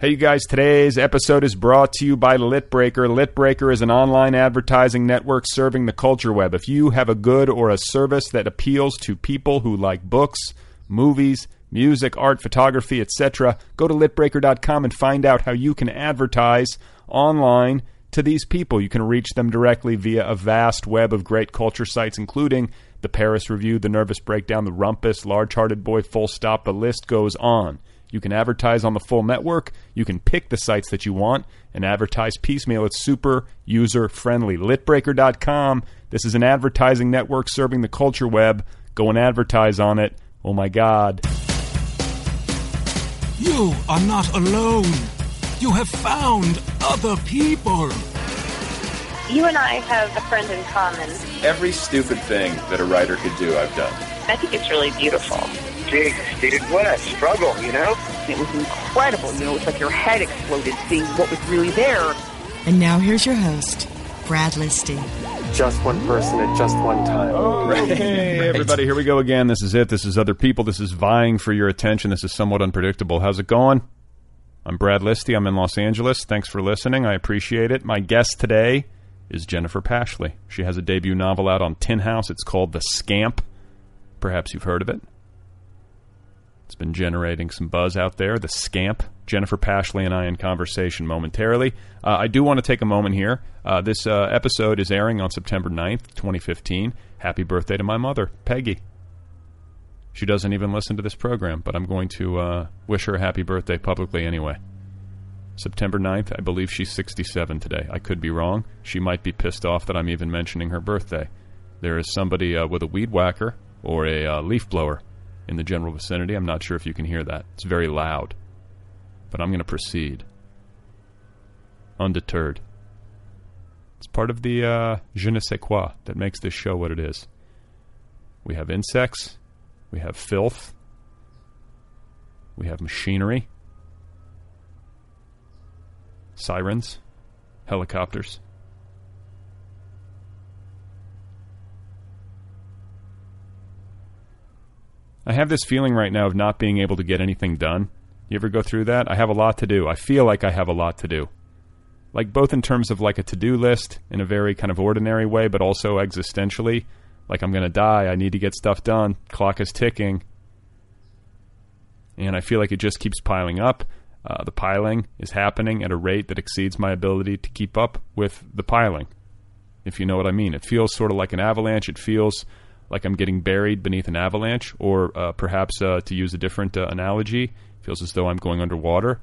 Hey, you guys, today's episode is brought to you by Litbreaker. Litbreaker is an online advertising network serving the culture web. If you have a good or a service that appeals to people who like books, movies, music, art, photography, etc., go to litbreaker.com and find out how you can advertise online to these people. You can reach them directly via a vast web of great culture sites, including the Paris Review, the Nervous Breakdown, the Rumpus, Large Hearted Boy, Full Stop. The list goes on. You can advertise on the full network. You can pick the sites that you want and advertise piecemeal. It's super user friendly. Litbreaker.com. This is an advertising network serving the culture web. Go and advertise on it. Oh my God. You are not alone. You have found other people. You and I have a friend in common. Every stupid thing that a writer could do, I've done. I think it's really beautiful big stated what? Struggle, you know? It was incredible. You know, it's like your head exploded seeing what was really there. And now here's your host, Brad Listi. Just one person at just one time. Oh, hey, right. everybody, here we go again. This is it. This is other people. This is vying for your attention. This is somewhat unpredictable. How's it going? I'm Brad Listi. I'm in Los Angeles. Thanks for listening. I appreciate it. My guest today is Jennifer Pashley. She has a debut novel out on Tin House. It's called The Scamp. Perhaps you've heard of it. It's been generating some buzz out there. The scamp. Jennifer Pashley and I in conversation momentarily. Uh, I do want to take a moment here. Uh, this uh, episode is airing on September 9th, 2015. Happy birthday to my mother, Peggy. She doesn't even listen to this program, but I'm going to uh, wish her a happy birthday publicly anyway. September 9th, I believe she's 67 today. I could be wrong. She might be pissed off that I'm even mentioning her birthday. There is somebody uh, with a weed whacker or a uh, leaf blower in the general vicinity. I'm not sure if you can hear that. It's very loud. But I'm going to proceed. Undeterred. It's part of the uh, je ne sais quoi that makes this show what it is. We have insects. We have filth. We have machinery. Sirens. Helicopters. I have this feeling right now of not being able to get anything done. You ever go through that? I have a lot to do. I feel like I have a lot to do. Like both in terms of like a to-do list in a very kind of ordinary way, but also existentially. Like I'm going to die. I need to get stuff done. Clock is ticking. And I feel like it just keeps piling up. Uh, the piling is happening at a rate that exceeds my ability to keep up with the piling, if you know what I mean. It feels sort of like an avalanche. It feels like I'm getting buried beneath an avalanche, or uh, perhaps uh, to use a different uh, analogy, feels as though I'm going underwater.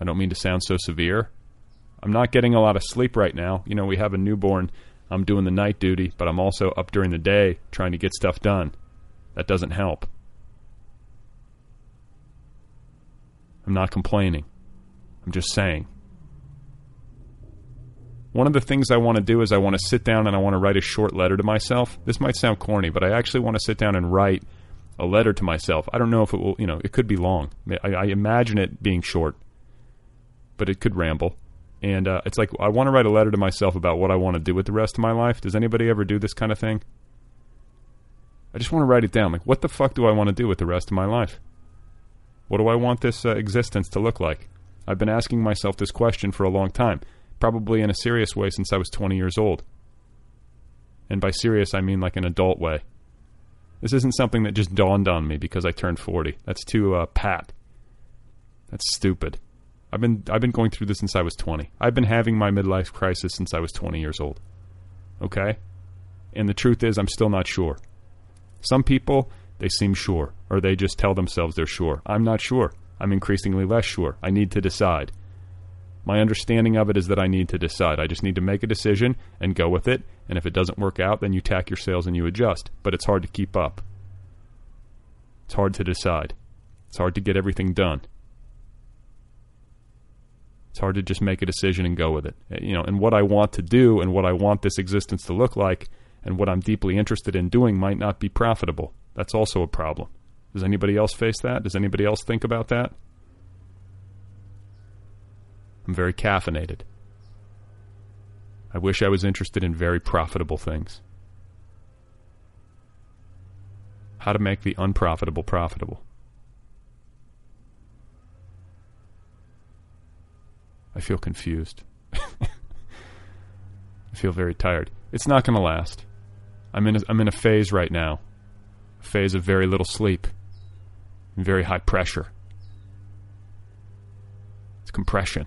I don't mean to sound so severe. I'm not getting a lot of sleep right now. You know, we have a newborn. I'm doing the night duty, but I'm also up during the day trying to get stuff done. That doesn't help. I'm not complaining. I'm just saying. One of the things I want to do is I want to sit down and I want to write a short letter to myself. This might sound corny, but I actually want to sit down and write a letter to myself. I don't know if it will, you know, it could be long. I, I imagine it being short, but it could ramble. And uh, it's like I want to write a letter to myself about what I want to do with the rest of my life. Does anybody ever do this kind of thing? I just want to write it down. Like, what the fuck do I want to do with the rest of my life? What do I want this uh, existence to look like? I've been asking myself this question for a long time, probably in a serious way since I was 20 years old. And by serious, I mean like an adult way. This isn't something that just dawned on me because I turned 40. That's too uh, pat. That's stupid. I've been I've been going through this since I was 20. I've been having my midlife crisis since I was 20 years old. Okay? And the truth is I'm still not sure. Some people they seem sure or they just tell themselves they're sure. I'm not sure. I'm increasingly less sure. I need to decide. My understanding of it is that I need to decide. I just need to make a decision and go with it. And if it doesn't work out, then you tack your sails and you adjust. But it's hard to keep up. It's hard to decide. It's hard to get everything done. It's hard to just make a decision and go with it. Uh, you know, and what I want to do and what I want this existence to look like and what I'm deeply interested in doing might not be profitable. That's also a problem. Does anybody else face that? Does anybody else think about that? I'm very caffeinated. I wish I was interested in very profitable things. How to make the unprofitable profitable. I feel confused. I feel very tired. It's not going to last. I'm in a, I'm in a phase right now, a phase of very little sleep and very high pressure. It's compression.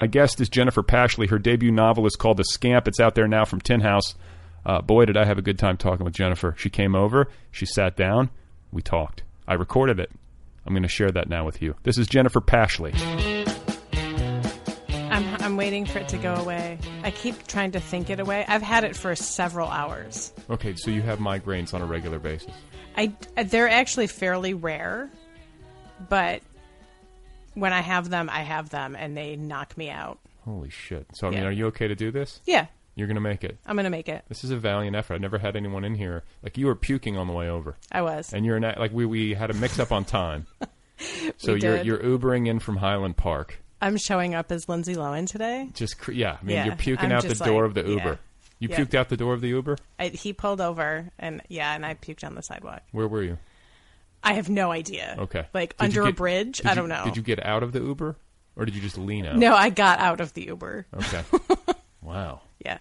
My guest is Jennifer Pashley. Her debut novel is called The Scamp. It's out there now from Tin House. Uh, boy, did I have a good time talking with Jennifer. She came over, she sat down, we talked. I recorded it. I'm going to share that now with you. This is Jennifer Pashley. I'm, I'm waiting for it to go away. I keep trying to think it away. I've had it for several hours. Okay, so you have migraines on a regular basis. I, they're actually fairly rare, but when I have them, I have them, and they knock me out. Holy shit. So, I mean, Yeah. are you okay to do this? Yeah, You're going to make it. I'm gonna make it. This is a valiant effort. I've never had anyone in here. Like, you were puking on the way over. I was. And you're not, like, we, we had a mix up on time. So We you're did. you're Ubering in from Highland Park. I'm showing up as Lindsay Lohan today. Just cr- yeah, I mean Yeah, you're puking I'm out the just door like- of the Uber. yeah. You Yeah. puked out the door of the Uber. I, he pulled over, and yeah, and I puked on the sidewalk. Where were you? I have no idea. Okay, like Did under a bridge. I you- don't know. Did you get out of the Uber, or did you just lean out? No, I got out of the Uber. Okay. wow. Yeah.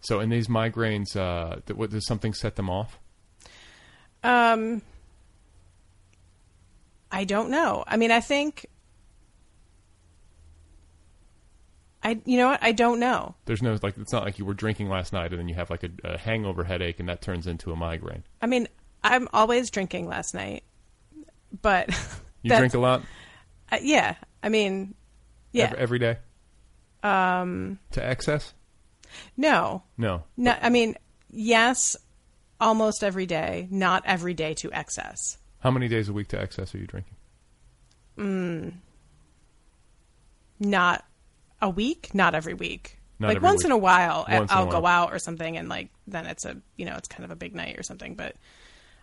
So, in these migraines, uh, th- what, does something set them off? Um, I don't know. I mean, I think. I you know what I don't know. There's no like. It's not like you were drinking last night and then you have like a, a hangover headache and that turns into a migraine. I mean, I'm always drinking last night, but You drink a lot Uh, yeah, I mean, yeah. Ev- every day um, to excess. no, No. no. I mean, yes, almost every day, not every day to excess. How many days a week to excess are you drinking? Mm, not a week, not every week. Not like every once week. in a while, Once in a I'll go while. out or something, and like then it's a you know it's kind of a big night or something. But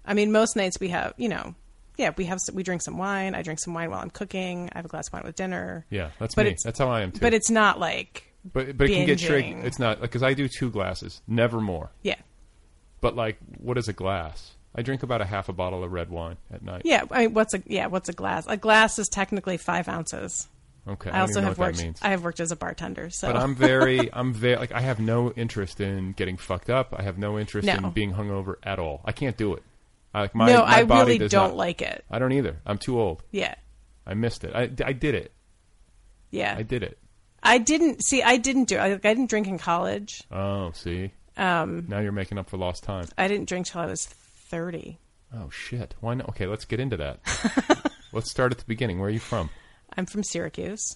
I mean, most nights we have you know, yeah, we have we drink some wine. I drink some wine while I'm cooking. I have a glass of wine with dinner. Yeah, that's but me. That's how I am too. But it's not like But but it can get tricky. It's not like, because I do two glasses, never more. yeah. But like, what is a glass? I drink about a half a bottle of red wine at night. Yeah, I mean, what's a yeah? What's a glass? A glass is technically five ounces. Okay, I I, also have worked. I have worked as a bartender, so. But I'm very, I'm very like I have no interest in getting fucked up. I have no interest No. in being hungover at all. I can't do it. I, like my, No, my I body really does don't not- like it. I don't either. I'm too old. Yeah. I missed it. I, I did it. yeah, I did it. I didn't see. I didn't do. I, I didn't drink in college. Oh, see. Um, Now you're making up for lost time. I didn't drink till I was thirty. Oh shit. Why not? Okay, let's get into that. let's start at the beginning. Where are you from? I'm from Syracuse.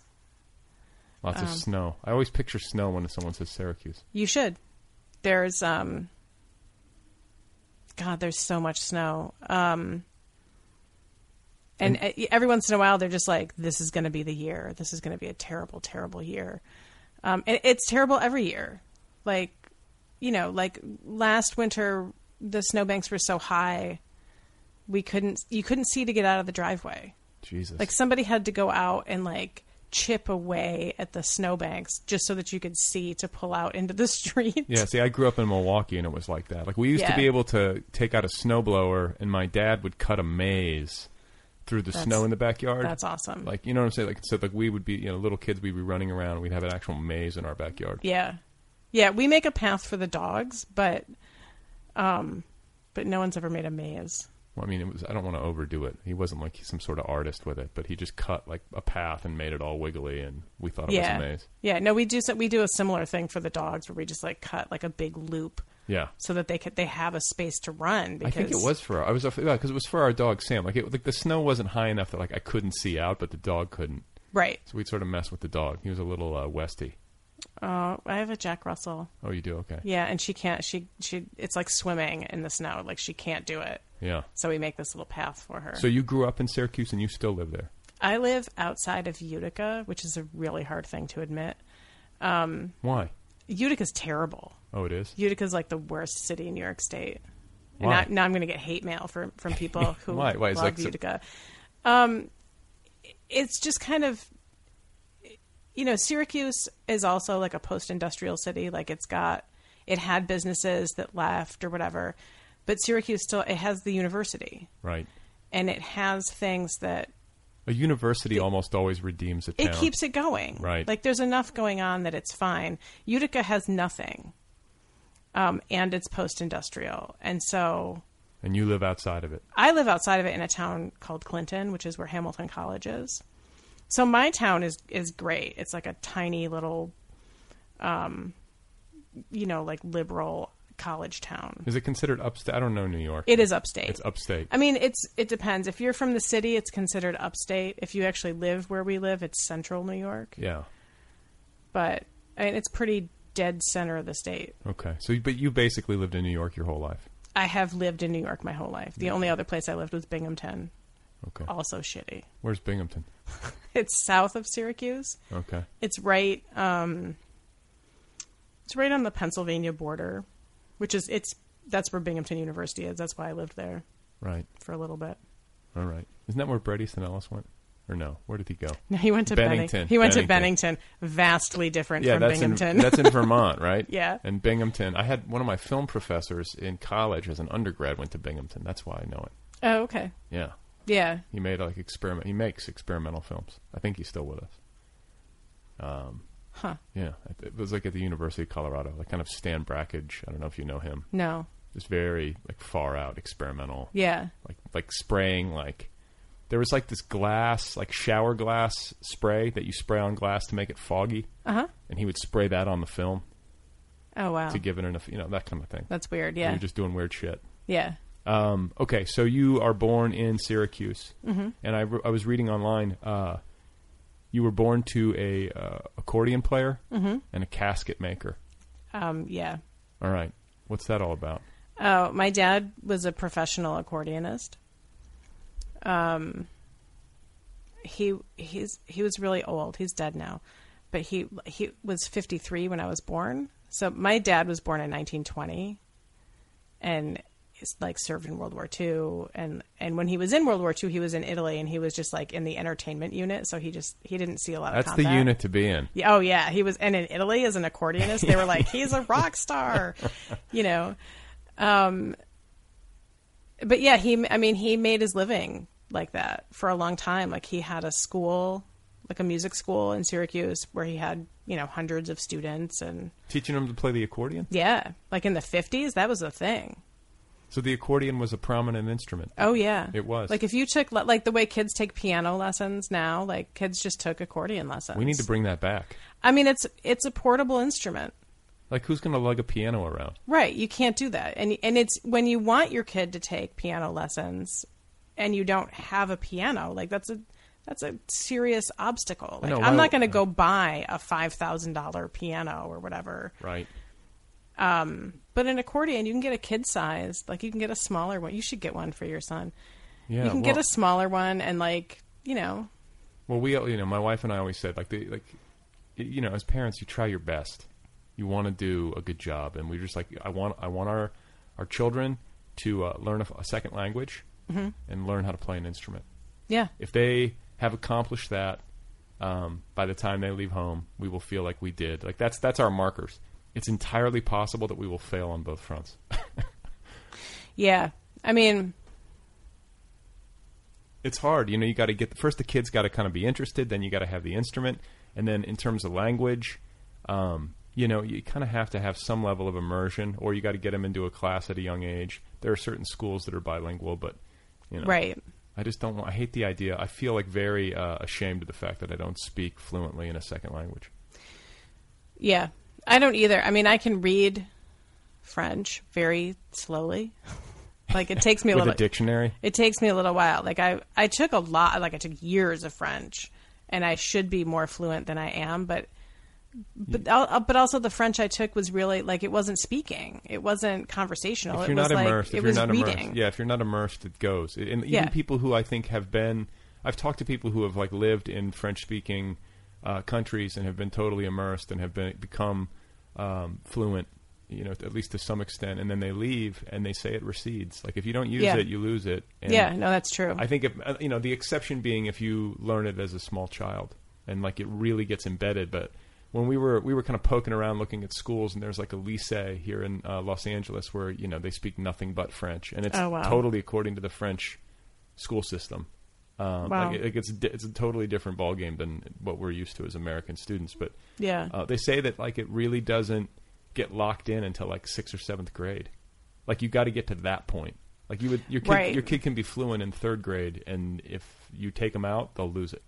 Lots of Um, snow. I always picture snow when someone says Syracuse. You should. There's um. God, there's so much snow. Um. And, uh, every once in a while, they're just like, "This is going to be the year. This is going to be a terrible, terrible year." Um, and it's terrible every year. Like, you know, like last winter, the snowbanks were so high, we couldn't. You couldn't see to get out of the driveway. Jesus. Like somebody had to go out and like chip away at the snowbanks just so that you could see to pull out into the street. Yeah, see, I grew up in Milwaukee, and it was like that. Like we used to be able to take out a snowblower, and my dad would cut a maze through the That's- snow in the backyard. that's awesome. Like you know what I'm saying? Like so, like we would be, you know, little kids, we'd be running around, and we'd have an actual maze in our backyard. Yeah. Yeah, we make a path for the dogs, but um but no one's ever made a maze. Well, I mean, it was. I don't want to overdo it. He wasn't like some sort of artist with it, but he just cut like a path and made it all wiggly, and we thought it yeah. was a maze. Yeah, no, we do so we do a similar thing for the dogs where we just like cut like a big loop Yeah. so that they could they have a space to run because I think it was for our, I was because it was for our dog Sam. Like it, like the snow wasn't high enough that like I couldn't see out, but the dog couldn't. Right. So we'd sort of mess with the dog. He was a little uh, Westy. Uh, I have a Jack Russell. Oh, you do okay. Yeah, and she can't. She she. It's like swimming in the snow. Like she can't do it. Yeah. So we make this little path for her. So you grew up in Syracuse and you still live there. I live outside of Utica, which is a really hard thing to admit. Um, Why? Utica's terrible. Oh, it is. Utica's like the worst city in New York State. And Why? now, now I'm going to get hate mail from from people who Why? Why? Love like Utica. Um, it's just kind of, you know, Syracuse is also like a post-industrial city. Like it's got, it had businesses that left or whatever, but Syracuse still it has the university Right. and it has things that A university almost always redeems a town. it keeps it going. Right. Like there's enough going on that it's fine. Utica has nothing. Um, and it's post industrial. And so and you live outside of it. I live outside of it in a town called Clinton, which is where Hamilton College is. So my town is is great. It's like a tiny little um you know, like liberal college town. Is it considered upstate? I don't know New York. It is upstate. It's upstate. I mean, it's it depends. If you're from the city, it's considered upstate. If you actually live where we live, it's central New York. yeah. But I mean, it's pretty dead center of the state. Okay. So, but you basically lived in New York your whole life. I have lived in New York my whole life. The only other place I lived was Binghamton. Okay. Also shitty. Where's Binghamton? It's south of Syracuse. Okay. It's right um it's right on the Pennsylvania border, which is it's that's where Binghamton University is. That's why I lived there Right. for a little bit. All right. Isn't that where Easton Ellis went? Or no? Where did he go? No, he went to Bennington. Bennington. He went to Bennington, vastly different Yeah, from that's Binghamton. in that's in Vermont, right? Yeah. And Binghamton. I had one of my film professors in college as an undergrad went to Binghamton. That's why I know it. Oh, okay. Yeah. Yeah. He made like experiment. He makes experimental films. I think he's still with us. Um, Huh. Yeah, it was like at the University of Colorado, like kind of Stan Brakhage. I don't know if you know him. No. Just very like far out experimental. Yeah. Like like spraying like there was like this glass like shower glass spray that you spray on glass to make it foggy. Uh-huh. And he would spray that on the film Oh wow. to give it enough, you know, that kind of thing. That's weird, Yeah. You're just doing weird shit. Yeah. Um, okay, so you are born in Syracuse, Mhm. and I, re- I was reading online. Uh, you were born to a uh, accordion player Mhm. and a casket maker. Um yeah. All right, what's that all about? Oh, my dad was a professional accordionist. Um, he he's he was really old. He's dead now, but he he was 53 when I was born. So my dad was born in 1920, and like served in World War II. And and when he was in World War II, he was in Italy, and he was just like in the entertainment unit. So he just he didn't see a lot That's of. That's the unit to be in. Yeah, oh yeah, he was, and in Italy as an accordionist, they were like, he's a rock star, you know. Um, but yeah, he, I mean, he made his living like that for a long time. Like he had a school, like a music school in Syracuse, where he had you know hundreds of students, and Teaching them to play the accordion. yeah, like in the fifties, that was a thing. So the accordion was a prominent instrument. Oh yeah, It was. Like if you took like the way kids take piano lessons now, like kids just took accordion lessons. We need to bring that back. I mean, it's it's a portable instrument. Like, who's going to lug a piano around? Right, you can't do that. And and it's when you want your kid to take piano lessons and you don't have a piano, like that's a that's a serious obstacle. Like know, I'm not going to go buy a $5,000 piano or whatever. Right. Um but an accordion you can get a kid size, like you can get a smaller one. You should get one for your son. Yeah. you can well, get a smaller one and like, you know, Well, we, you know, my wife and I always said, like, the, like, you know, as parents, you try your best. You want to do a good job, and we just like, I want, I want our, our children to uh, learn a, a second language Mhm. and learn how to play an instrument. Yeah. If they have accomplished that, um, by the time they leave home, we will feel like we did. Like that's that's our markers. It's entirely possible that we will fail on both fronts. yeah. I mean, it's hard. You know, you got to get first the kids got to kind of be interested, then you got to have the instrument, and then in terms of language, um, you know, you kind of have to have some level of immersion, or you got to get them into a class at a young age. There are certain schools that are bilingual, but you know, Right. I just don't. want I hate the idea. I feel like very uh, ashamed of the fact that I don't speak fluently in a second language. Yeah, I don't either. I mean, I can read French very slowly. Like it takes me a With a little dictionary? It takes me a little while. Like I, I took a lot. Like I took years of French, and I should be more fluent than I am. But, but, al- uh, but also the French I took was really like it wasn't speaking. It wasn't conversational. if you're it was not like, immersed, it if was you're not reading. immersed, yeah, if you're not immersed, it goes. And even Yeah. people who I think have been, I've talked to people who have like lived in French-speaking uh, countries and have been totally immersed and have been become um, fluent, you know, at least to some extent, and then they leave and they say it recedes. Like if you don't use Yeah. it, you lose it. And Yeah, no, that's true. I think if uh, you know the exception being if you learn it as a small child and like it really gets embedded, but. When we were we were kind of poking around looking at schools, and there's like a lycée here in uh, Los Angeles where you know they speak nothing but French, and it's Oh, wow. totally according to the French school system. Um, Wow. like, it, it's it's a totally different ballgame than what we're used to as American students. But Yeah. uh, they say that like it really doesn't get locked in until like sixth or seventh grade. Like you got to get to that point. Like you would your kid Right. your kid can be fluent in third grade, and if you take them out, they'll lose it,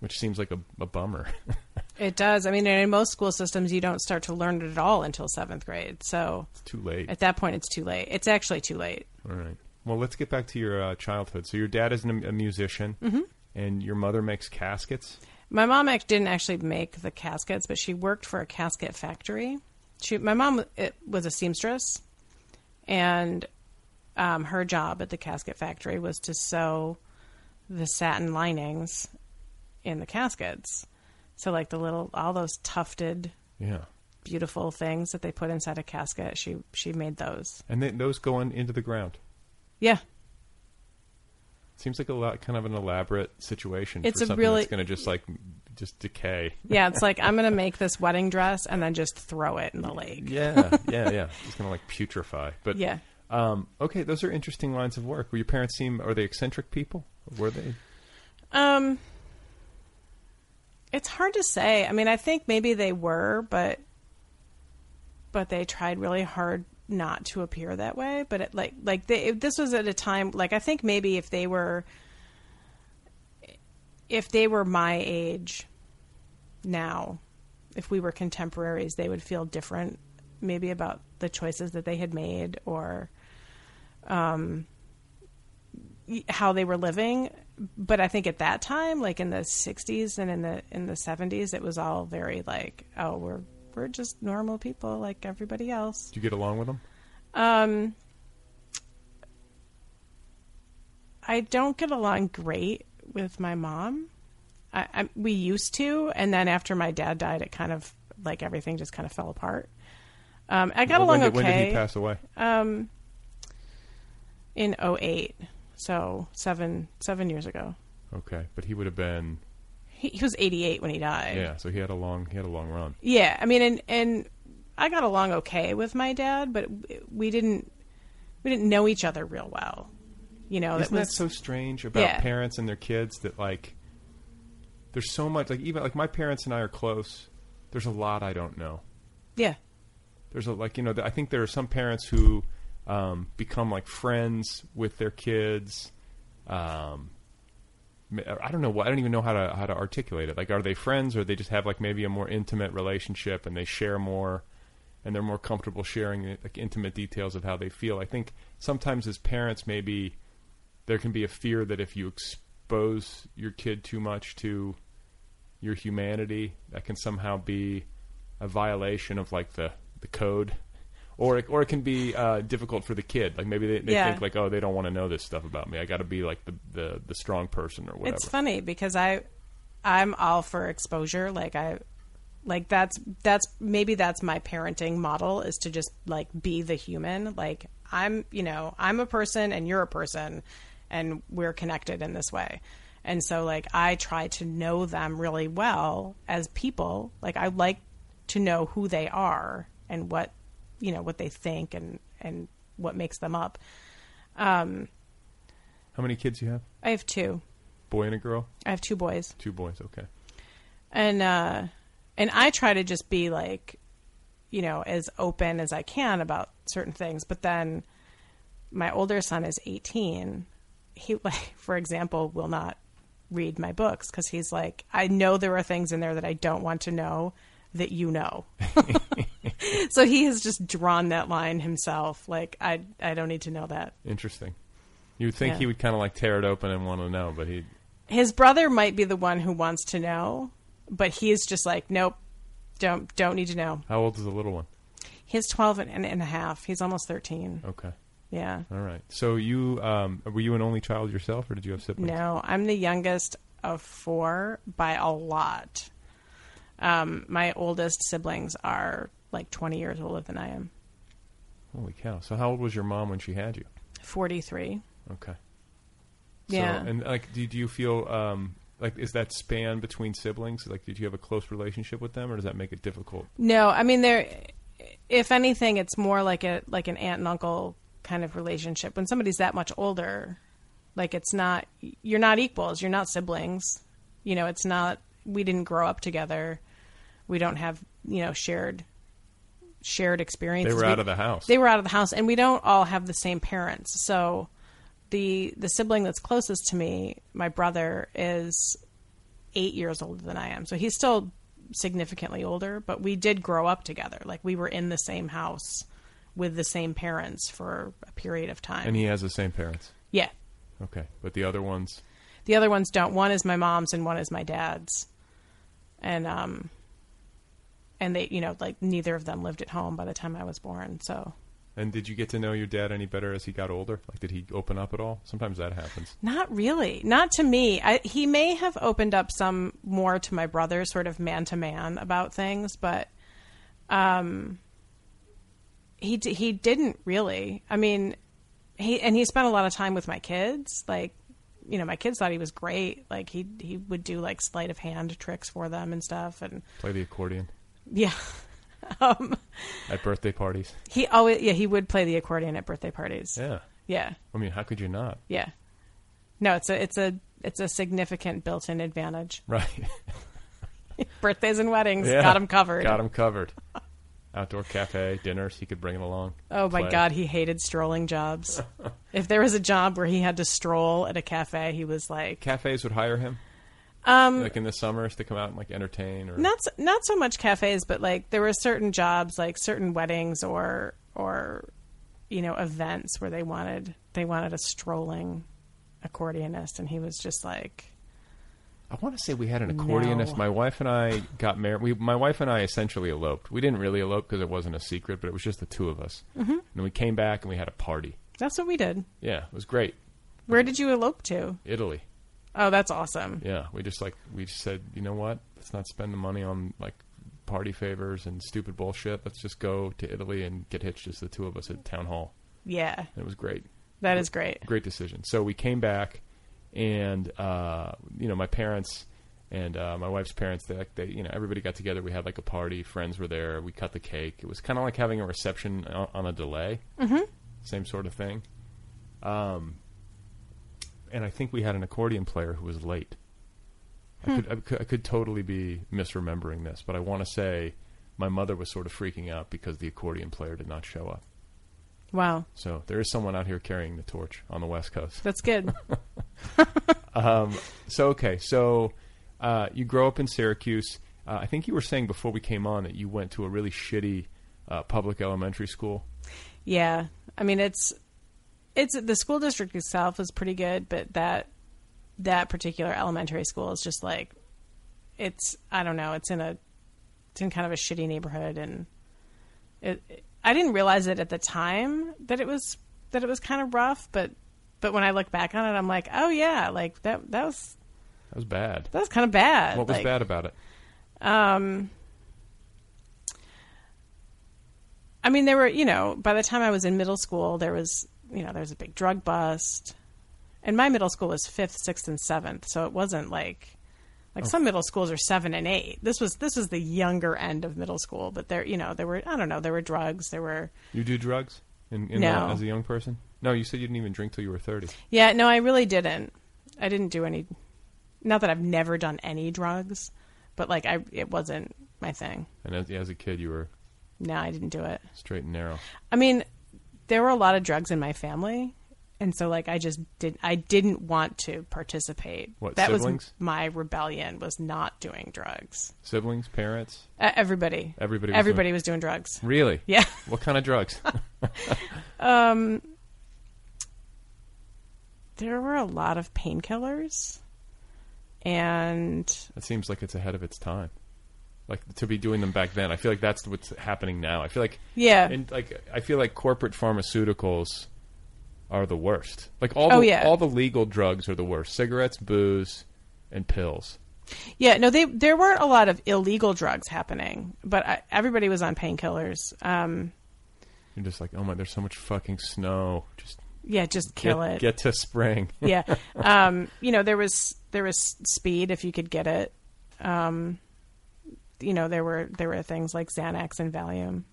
which seems like a, a bummer. It does. I mean, in most school systems, you don't start to learn it at all until seventh grade. So it's too late. At that point, it's too late. It's actually too late. All right. Well, let's get back to your uh, childhood. So your dad is an, a musician, Mhm. and your mother makes caskets. My mom act- didn't actually make the caskets, but she worked for a casket factory. She, my mom it, was a seamstress, and um, her job at the casket factory was to sew the satin linings in the caskets. So, like the little, all those tufted, Yeah. beautiful things that they put inside a casket, she she made those. And then those go on into the ground. Yeah, Seems like a lot, kind of an elaborate situation It's for a something really- that's going to just like just decay. yeah. It's like I'm gonna make this wedding dress and then just throw it in the lake. Yeah, yeah, yeah. It's going to like putrefy. But Yeah. Um, okay, those are interesting lines of work. Were your parents seem? Are they eccentric people? Were they? Um, it's hard to say. I mean, I think maybe they were, but but they tried really hard not to appear that way. But it, like like they, if this was at a time like I think maybe if they were if they were my age now, if we were contemporaries, they would feel different maybe about the choices that they had made or um how they were living but i think at that time like in the 60s and in the in the 70s it was all very like oh we're we're just normal people like everybody else Do you get along with them? Um, I don't get along great with my mom. I, I, we used to, and then after my dad died, it kind of like everything just kind of fell apart. Um, I got Well, along when did, okay. When did he pass away? Um, in 08. so seven seven years ago. Okay, but he would have been. He, he was 88 when he died. Yeah, so he had a long he had a long run. Yeah, I mean, and and I got along okay with my dad, but we didn't we didn't know each other real well. You know, Isn't that was that so strange about Yeah. parents and their kids that like there's so much like even like my parents and I are close. There's a lot I don't know. yeah, There's a like you know I think there are some parents who um, become like friends with their kids. Um, I don't know what I don't even know how to how to articulate it. Like, are they friends or they just have like maybe a more intimate relationship and they share more and they're more comfortable sharing eh, like intimate details of how they feel. I think sometimes as parents maybe there can be a fear that if you expose your kid too much to your humanity, that can somehow be a violation of like the, the code. Or it, or it can be uh, difficult for the kid. Like maybe they, they Yeah. think like, oh, they don't want to know this stuff about me. I got to be like the, the the strong person or whatever. It's funny because I I'm all for exposure. Like I like that's that's maybe that's my parenting model is to just like be the human. Like I'm, you know, I'm a person and you're a person and we're connected in this way. And so like I try to know them really well as people. Like I like to know who they are and what, you know, what they think and and what makes them up. Um How many kids you have? I have two. Boy and a girl. I have two boys. Two boys. Okay. and uh and I try to just be like you know as open as I can about certain things but then my older son is 18 he like for example will not read my books cuz he's like I know there are things in there that I don't want to know that you know so he has just drawn that line himself like I I don't need to know that Interesting. You would think Yeah. he would kind of like tear it open and want to know, but he his brother might be the one who wants to know but he's just like nope don't don't need to know How old is the little one? He's 12 and, and a half. He's almost 13. Okay. Yeah. All right. So you um, were you an only child yourself, or did you have siblings? No, I'm the youngest of four by a lot. Um, my oldest siblings are like 20 years older than I am. Holy cow! So how old was your mom when she had you? 43. Okay. Yeah. So, and like, do, do you feel um, like is that span between siblings? Like, did you have a close relationship with them, or does that make it difficult? No, I mean there. If anything, it's more like a like an aunt and uncle kind of relationship. When somebody's that much older, like it's not you're not equals. You're not siblings. You know, it's not. We didn't grow up together. We don't have you know shared shared experiences. They were We- out of the house. They were out of the house, and we don't all have the same parents. So the the sibling that's closest to me, my brother, is eight years older than I am. So he's still significantly older, but we did grow up together. Like we were in the same house with the same parents for a period of time. And he has the same parents. yeah. Okay, but the other ones. The other ones don't. One is my mom's and one is my dad's. And um and they, you know, like neither of them lived at home by the time I was born. So And did you get to know your dad any better as he got older? Like, did he open up at all? Sometimes that happens. Not really. Not to me. I, he may have opened up some more to my brother, sort of man to man about things, but um, he d- he didn't really. I mean, he and he spent a lot of time with my kids. Like, you know, my kids thought he was great. Like he he would do like sleight of hand tricks for them and stuff. And Play the accordion yeah, um, at birthday parties. he always yeah he would play the accordion at birthday parties. Yeah. Yeah. I mean, how could you not? Yeah. No, it's a it's a it's a significant built-in advantage. Right. Birthdays and weddings Yeah. got him covered. Got him covered. Outdoor cafe dinners, he could bring it along. Oh my play. god, he hated strolling jobs. if there was a job where he had to stroll at a cafe, he was like Cafes would hire him, um like in the summers, to come out and like entertain. Or not so, not so much cafes, but like there were certain jobs like certain weddings or or you know events where they wanted they wanted a strolling accordionist and he was just like I want to say we had an accordionist. No. My wife and I got married. We, my wife and I essentially eloped. We didn't really elope because it wasn't a secret, but it was just the two of us. Mhm. And we came back and we had a party. That's what we did. Yeah, it was great. Where did you elope to? Italy. Oh, that's awesome. Yeah, we just like we just said, you know what? Let's not spend the money on like party favors and stupid bullshit. Let's just go to Italy and get hitched as the two of us at town hall. Yeah. And it was great. That is great. Great decision. So we came back, and uh, you know my parents and uh, my wife's parents. They, they you know everybody got together. We had like a party. Friends were there. We cut the cake. It was kind of like having a reception on, on a delay. Mhm. Same sort of thing. Um, and I think we had an accordion player who was late. I, Hmm. could, I, could, I could totally be misremembering this, but I want to say my mother was sort of freaking out because the accordion player did not show up. Wow. So there is someone out here carrying the torch on the West Coast. That's good. um, so okay, so uh, you grow up in Syracuse. Uh, I think you were saying before we came on that you went to a really shitty uh, public elementary school. Yeah, I mean it's it's the school district itself is pretty good, but that that particular elementary school is just like it's I don't know, it's in a it's in kind of a shitty neighborhood and it, it- I didn't realize it at the time that it was that it was kind of rough, but but when I look back on it, I'm like, oh yeah, like that that was That was bad. that was kind of bad. What was Like, bad about it? Um, I mean, there were, you know, by the time I was in middle school, there was, you know, there was a big drug bust. And my middle school was fifth, sixth, and seventh, so it wasn't like, like Oh. some middle schools are seven and eight. This was this was the younger end of middle school, but there, you know, there were I don't know, there were drugs, there were You do drugs in, in No. as a young person? No, you said you didn't even drink till you were thirty. yeah, no, I really didn't. I didn't do any. Not that I've never done any drugs, but like I, it wasn't my thing. And as, as a kid, you were No, I didn't do it. straight and narrow. I mean, there were a lot of drugs in my family, and so like I just did. I didn't want to participate. What, that siblings? was my rebellion. Was not doing drugs. Siblings, parents, Uh, everybody. everybody. Was Everybody doing, was doing drugs. Really? Yeah. What kind of drugs? Um, there were a lot of painkillers, and That seems like it's ahead of its time. Like to be doing them back then. I feel like that's what's happening now. I feel like Yeah. and like I feel like corporate pharmaceuticals are the worst. Like all the Oh, yeah. all the legal drugs are the worst. Cigarettes, booze, and pills. yeah, no, they there weren't a lot of illegal drugs happening, but I, everybody was on painkillers. Um, You're just like, oh my, there's so much fucking snow. Just yeah, just kill get, it. Get to spring. yeah. Um, you know, there was there was speed if you could get it. Um, you know, there were there were things like Xanax and Valium.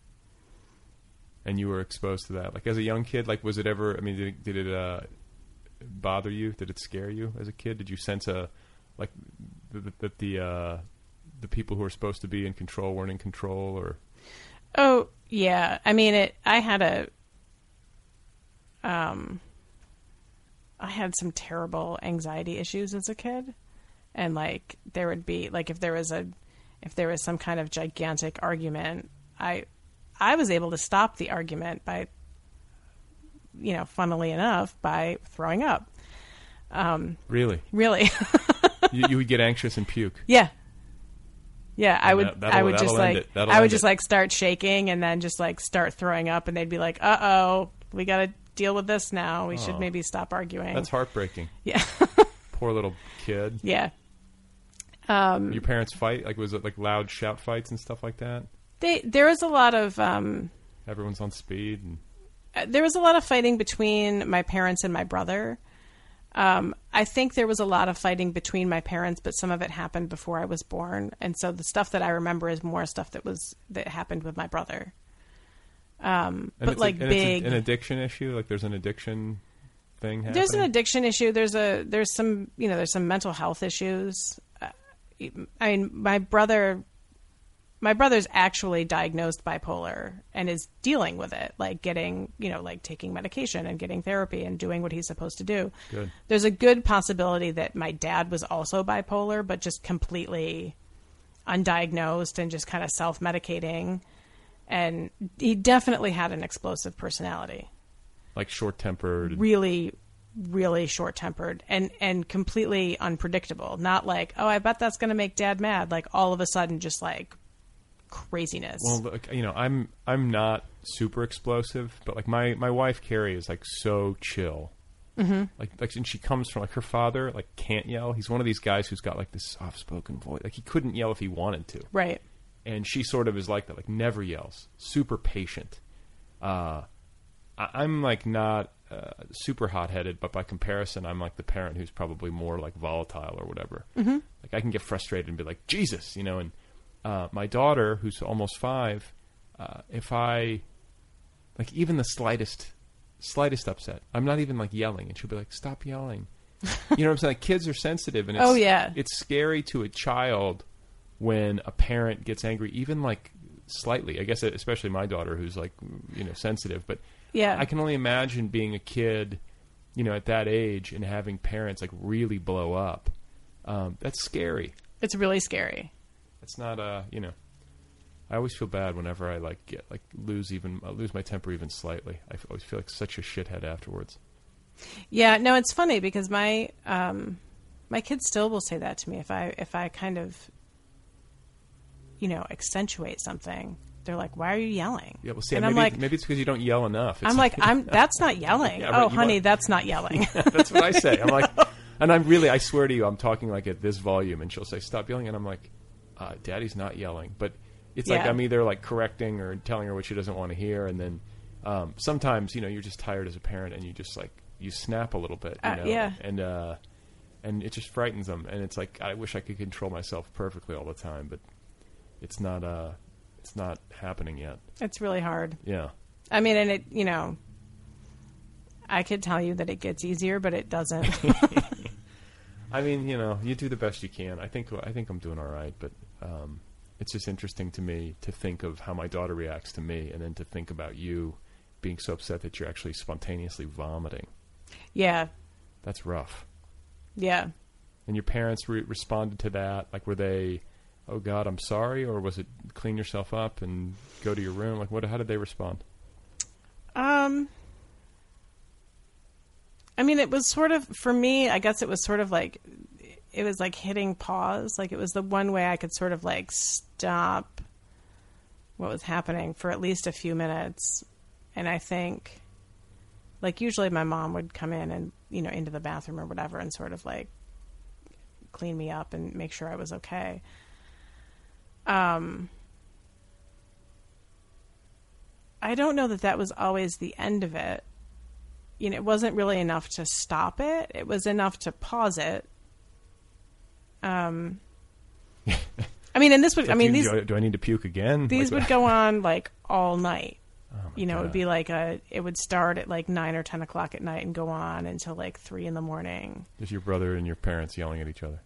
and you were exposed to that. Like as a young kid, like was it ever? I mean, did it, did it uh, bother you? Did it scare you as a kid? Did you sense a like that the, the uh, the people who were supposed to be in control weren't in control, or Oh yeah, I mean it. I had a um, I had some terrible anxiety issues as a kid, and like there would be like if there was a if there was some kind of gigantic argument, I I was able to stop the argument by you know, funnily enough, by throwing up. Um, really, really, you, you would get anxious and puke. yeah. Yeah, I would. I would just like. I would just it. like start shaking and then just like start throwing up, and they'd be like, "Uh oh, we got to deal with this now. We Oh. should maybe stop arguing." That's heartbreaking. Yeah. Poor little kid. Yeah. Um, Your parents fight? Like was it like loud shout fights and stuff like that? they there was a lot of um, Everyone's on speed and uh, there was a lot of fighting between my parents and my brother. Um, I think there was a lot of fighting between my parents, but some of it happened before I was born, and so the stuff that I remember is more stuff that was that happened with my brother. Um, and but like a- big, an addiction issue. Like there's an addiction thing. Happening? there's an addiction issue. There's a there's some you know there's some mental health issues. I mean, my brother, my brother's actually diagnosed bipolar and is dealing with it, like getting you know like taking medication and getting therapy and doing what he's supposed to do. Good. There's a good possibility that my dad was also bipolar, but just completely undiagnosed and just kind of self medicating. And he definitely had an explosive personality like short tempered. really really short tempered and and completely unpredictable. Not like, oh, I bet that's going to make dad mad. Like all of a sudden, just like craziness. Well, look, you know, I'm I'm not super explosive, but like my my wife Carrie is like so chill. Mhm. Like like and she comes from like her father like can't yell. He's one of these guys who's got like this soft spoken voice. Like he couldn't yell if he wanted to. Right. And she sort of is like that. Like never yells. Super patient. Uh, I, I'm like not uh, super hot headed, but by comparison, I'm like the parent who's probably more like volatile or whatever. Mhm. Like I can get frustrated and be like Jesus, you know. And uh, my daughter, who's almost five, uh, if I like even the slightest slightest upset, I'm not even like yelling, and she'll be like, "Stop yelling." you know what I'm saying? Like, kids are sensitive, and it's, Oh, yeah. it's scary to a child when a parent gets angry, even like slightly. I guess especially my daughter, who's like you know sensitive, but Yeah. I can only imagine being a kid, you know, at that age and having parents like really blow up. Um, that's scary. It's really scary. It's not uh, you know. I always feel bad whenever I like get like lose even uh, lose my temper even slightly. I f- always feel like such a shithead afterwards. Yeah, no, it's funny because my um, my kids still will say that to me if I if I kind of you know accentuate something. They're like, "Why are you yelling?" Yeah, well, see, and maybe I'm like, maybe it's because you don't yell enough. It's I'm like, I'm that's not yelling. Yeah, right, oh, honey, want- that's not yelling. That's what I say. I'm like, and I'm really, I swear to you, I'm talking like at this volume, and she'll say, "Stop yelling," and I'm like, uh, "Daddy's not yelling," but it's like I'm either like correcting or telling her what she doesn't want to hear, and then um, sometimes you know you're just tired as a parent, and you just like you snap a little bit, you Uh, know, yeah. and uh, and it just frightens them, and it's like I wish I could control myself perfectly all the time, but it's not uh, it's not happening yet. it's really hard. Yeah. I mean, and it, you know, I could tell you that it gets easier, but it doesn't. I mean, you know, you do the best you can. I think I think I'm doing all right, but um, it's just interesting to me to think of how my daughter reacts to me, and then to think about you being so upset that you're actually spontaneously vomiting. yeah, That's rough. yeah. And your parents re- responded to that, like were they, "Oh God, I'm sorry," or was it clean yourself up and go to your room? Like, what? How did they respond? Um, I mean, it was sort of for me. I guess it was sort of like it was like hitting pause. Like it was the one way I could sort of like stop what was happening for at least a few minutes. And I think, like usually, my mom would come in and you know into the bathroom or whatever, and sort of like clean me up and make sure I was okay. Um. I don't know that that was always the end of it. You know, it wasn't really enough to stop it. It was enough to pause it. Um, I mean, and this would, So I mean, these do I, need to puke again? these Like, would go on like all night. Oh you know, it would be like a, it would start at like nine or ten o'clock at night and go on until like three in the morning. Just your brother and your parents yelling at each other.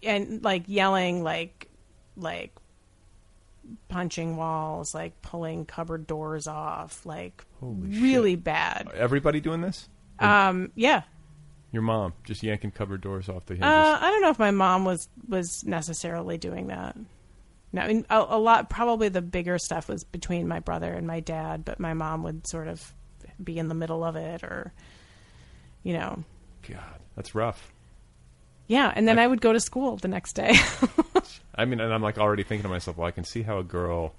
and like yelling like like punching walls like pulling cupboard doors off like Holy really bad Everybody doing this? um yeah Your mom just yanking cupboard doors off the hinges. uh, i don't know if my mom was was necessarily doing that no I mean, a, a lot probably the bigger stuff was between my brother and my dad but my mom would sort of be in the middle of it or you know God, that's rough. Yeah and then i would go to school the next day I mean, and I'm like already thinking to myself, well, I can see how a girl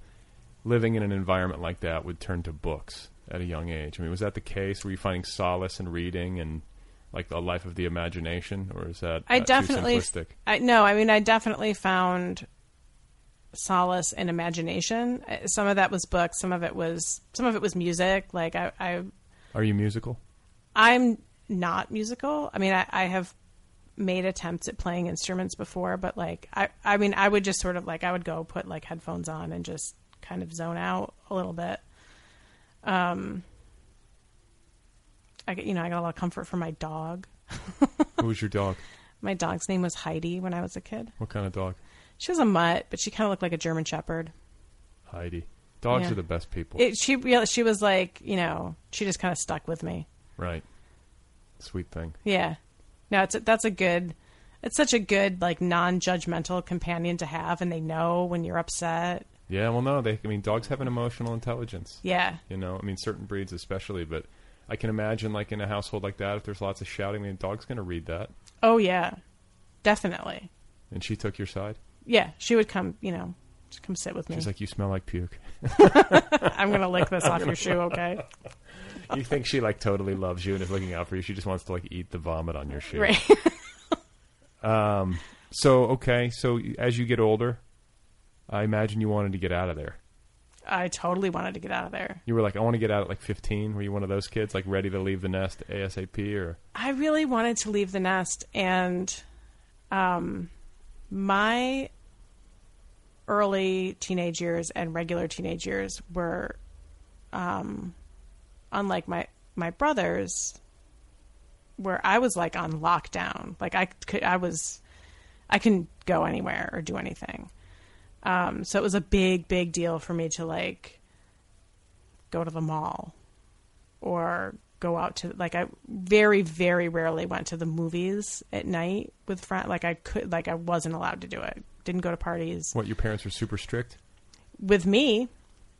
living in an environment like that would turn to books at a young age. I mean, was that the case? Were you finding solace in reading and like a life of the imagination, or is that I uh, definitely, too simplistic? I no, I mean, I definitely found solace in imagination. Uh, Some of that was books, some of it was, some of it was music. Like I, I Are you musical? I'm not musical. I mean, I, I have made attempts at playing instruments before, but like, I, I mean, I would just sort of like, I would go put like headphones on and just kind of zone out a little bit. Um, I get, you know, I got a lot of comfort from my dog. Who was your dog? My dog's name was Heidi when I was a kid. What kind of dog? She was a mutt, but she kind of looked like a German Shepherd. Heidi. Dogs Yeah. are the best people. It, she real she was like, you know, she just kind of stuck with me. right. Sweet thing. Yeah. No, it's a, that's a good. It's such a good like non-judgmental companion to have, and they know when you're upset. Yeah, well, no, they. I mean, dogs have an emotional intelligence. Yeah. You know, I mean, certain breeds especially, but I can imagine, like in a household like that, if there's lots of shouting, the dog's going to read that. Oh yeah, definitely. And she took your side. Yeah, she would come. You know, she'd come sit with me. She's like, "You smell like puke." I'm gonna lick this off your shoe, okay? you think she like totally loves you and is looking out for you? She just wants to like eat the vomit on your shoe. Right. um. So okay. So as you get older, I imagine you wanted to get out of there. I totally wanted to get out of there. You were like, I want to get out at like 15. Were you one of those kids, like ready to leave the nest ASAP, or? I really wanted to leave the nest, and um, my early teenage years and regular teenage years were, um, unlike my my brothers, where I was like on lockdown. Like I could, I was, I couldn't go anywhere or do anything. Um, so it was a big, big deal for me to like go to the mall or go out to like I very, very rarely went to the movies at night with friends. Like I could, like I wasn't allowed to do it. Didn't go to parties. What your parents were super strict with me.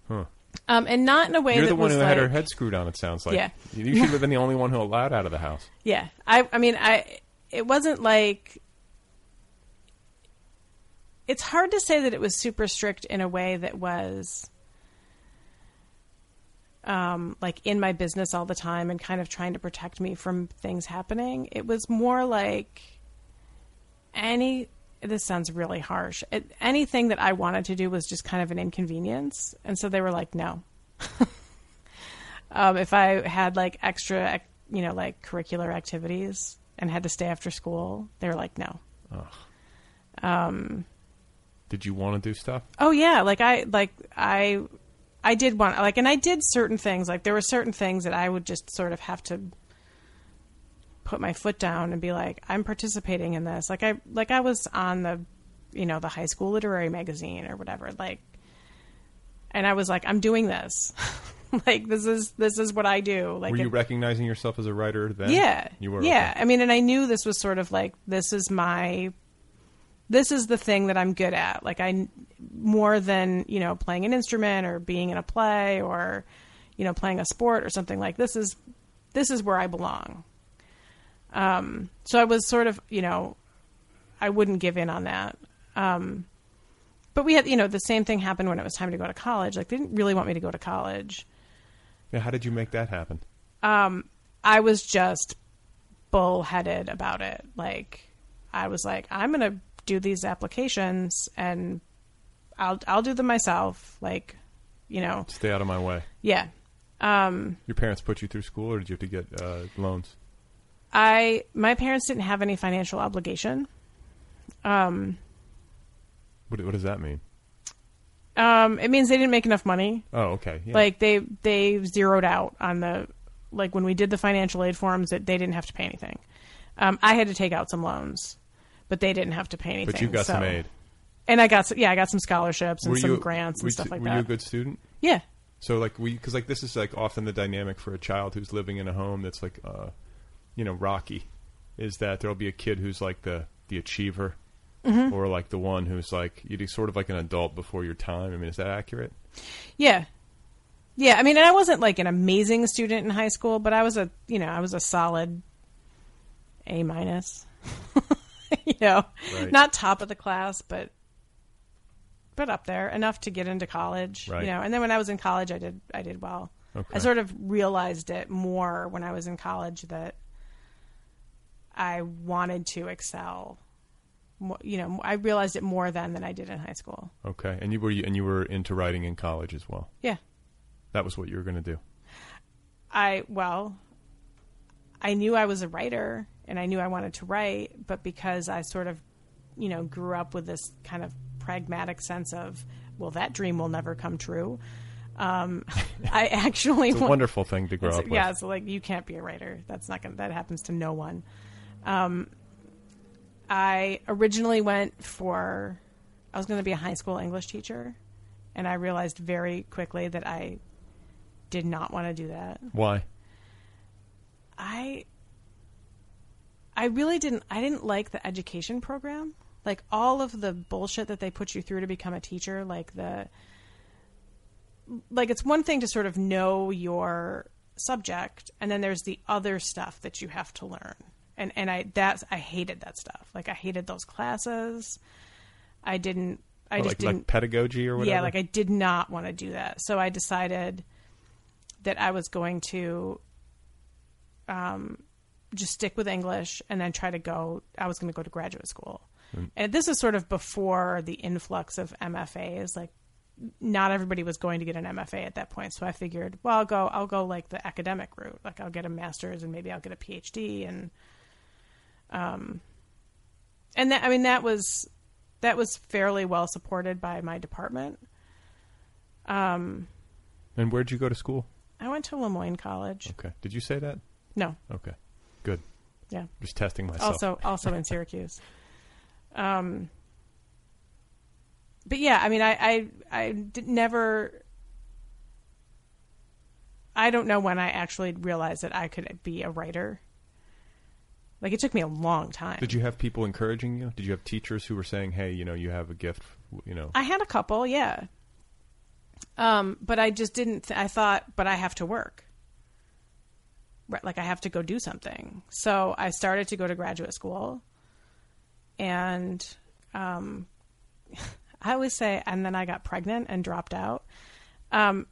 Huh. Um, and not in a way You're that the one was who like, had her head screwed on. It sounds like. Yeah. You should have been the only one who allowed out of the house. Yeah, I I mean I it wasn't like it's hard to say that it was super strict in a way that was um like in my business all the time and kind of trying to protect me from things happening. It was more like any this sounds really harsh. It, anything that I wanted to do was just kind of an inconvenience, and so they were like, no. um, if I had like extra, you know, like curricular activities and had to stay after school, they were like, no. Um, Did you want to do stuff? oh yeah, like I like I I did want like, and I did certain things. Like there were certain things that I would just sort of have to put my foot down and be like, I'm participating in this. Like I like I was on the, you know, the high school literary magazine or whatever. Like, and I was like, I'm doing this. like this is this is what I do. Like were you it- recognizing yourself as a writer then? yeah. You were. Yeah. I mean, and I knew this was sort of like this is my this is the thing that I'm good at. Like I more than, you know, playing an instrument or being in a play or you know, playing a sport or something like this is this is where I belong. Um so I was sort of, you know, I wouldn't give in on that. Um but we had, you know, the same thing happened when it was time to go to college. Like they didn't really want me to go to college. Yeah. How did you make that happen? um, I was just bullheaded about it. Like, I was like, I'm gonna do these applications and I'll I'll do them myself. Like, you know, Stay out of my way. yeah. Um, Your parents put you through school, or did you have to get uh, loans? I my parents didn't have any financial obligation. Um, What, what does that mean? um, it means they didn't make enough money. Oh, okay. Yeah. Like they they zeroed out on the like when we did the financial aid forms that they didn't have to pay anything. Um, I had to take out some loans, but they didn't have to pay anything. But you got so- some aid. and I got some, yeah, I got some scholarships and Were some you- grants and stuff like Were that. Were you a good student? Yeah. So like we, because like this is like often the dynamic for a child who's living in a home that's like, uh, you know, rocky, is that there'll be a kid who's like the the achiever, Mhm. or like the one who's like you'd be sort of like an adult before your time. I mean, is that accurate? Yeah. Yeah, I mean, and I wasn't like an amazing student in high school, but I was a, you know, I was a solid A minus. you know, Right. not top of the class, but but up there enough to get into college, Right. you know. And then when I was in college, I did I did well. Okay. I sort of realized it more when I was in college that I wanted to excel. You know, I realized it more then than I did in high school. Okay, and you were and you were into writing in college as well. Yeah. That was what you were going to do. I well, I knew I was a writer and I knew I wanted to write, but because I sort of, you know, grew up with this kind of pragmatic sense of, well, that dream will never come true. Um, I actually It's a wonderful thing to grow up with. Yeah, so like you can't be a writer. That's not gonna. That happens to no one. Um, I originally went for. I was going to be a high school English teacher, and I realized very quickly that I did not want to do that. Why? I I really didn't I didn't like the education program. Like all of the bullshit that they put you through to become a teacher, like the like it's one thing to sort of know your subject, and then there's the other stuff that you have to learn. And and I that's I hated that stuff. Like I hated those classes. I didn't. I Or just like, didn't. like pedagogy or whatever. Yeah, like I did not want to do that. So I decided that I was going to um, just stick with English and then try to go. I was going to go to graduate school. Mm. And this is sort of before the influx of MFAs. Like, not everybody was going to get an MFA at that point. So I figured, well, I'll go. I'll go like the academic route. Like, I'll get a master's and maybe I'll get a PhD. And um, and that I mean that was that was fairly well supported by my department. Um, And where'd you go to school? I went to Le Moyne College. Okay. Did you say that? No. Okay. Good. Yeah. Just testing myself. Also, also in Syracuse. Um, but yeah, I mean, I, I, I did never. I don't know when I actually realized that I could be a writer. Like it took me a long time. Did you have people encouraging you? Did you have teachers who were saying, "Hey, you know, you have a gift," you know? I had a couple, yeah. Um, but I just didn't. Th- I thought, but I have to work. Right, like I have to go do something. So I started to go to graduate school, and um, I always say, and then I got pregnant and dropped out. Um,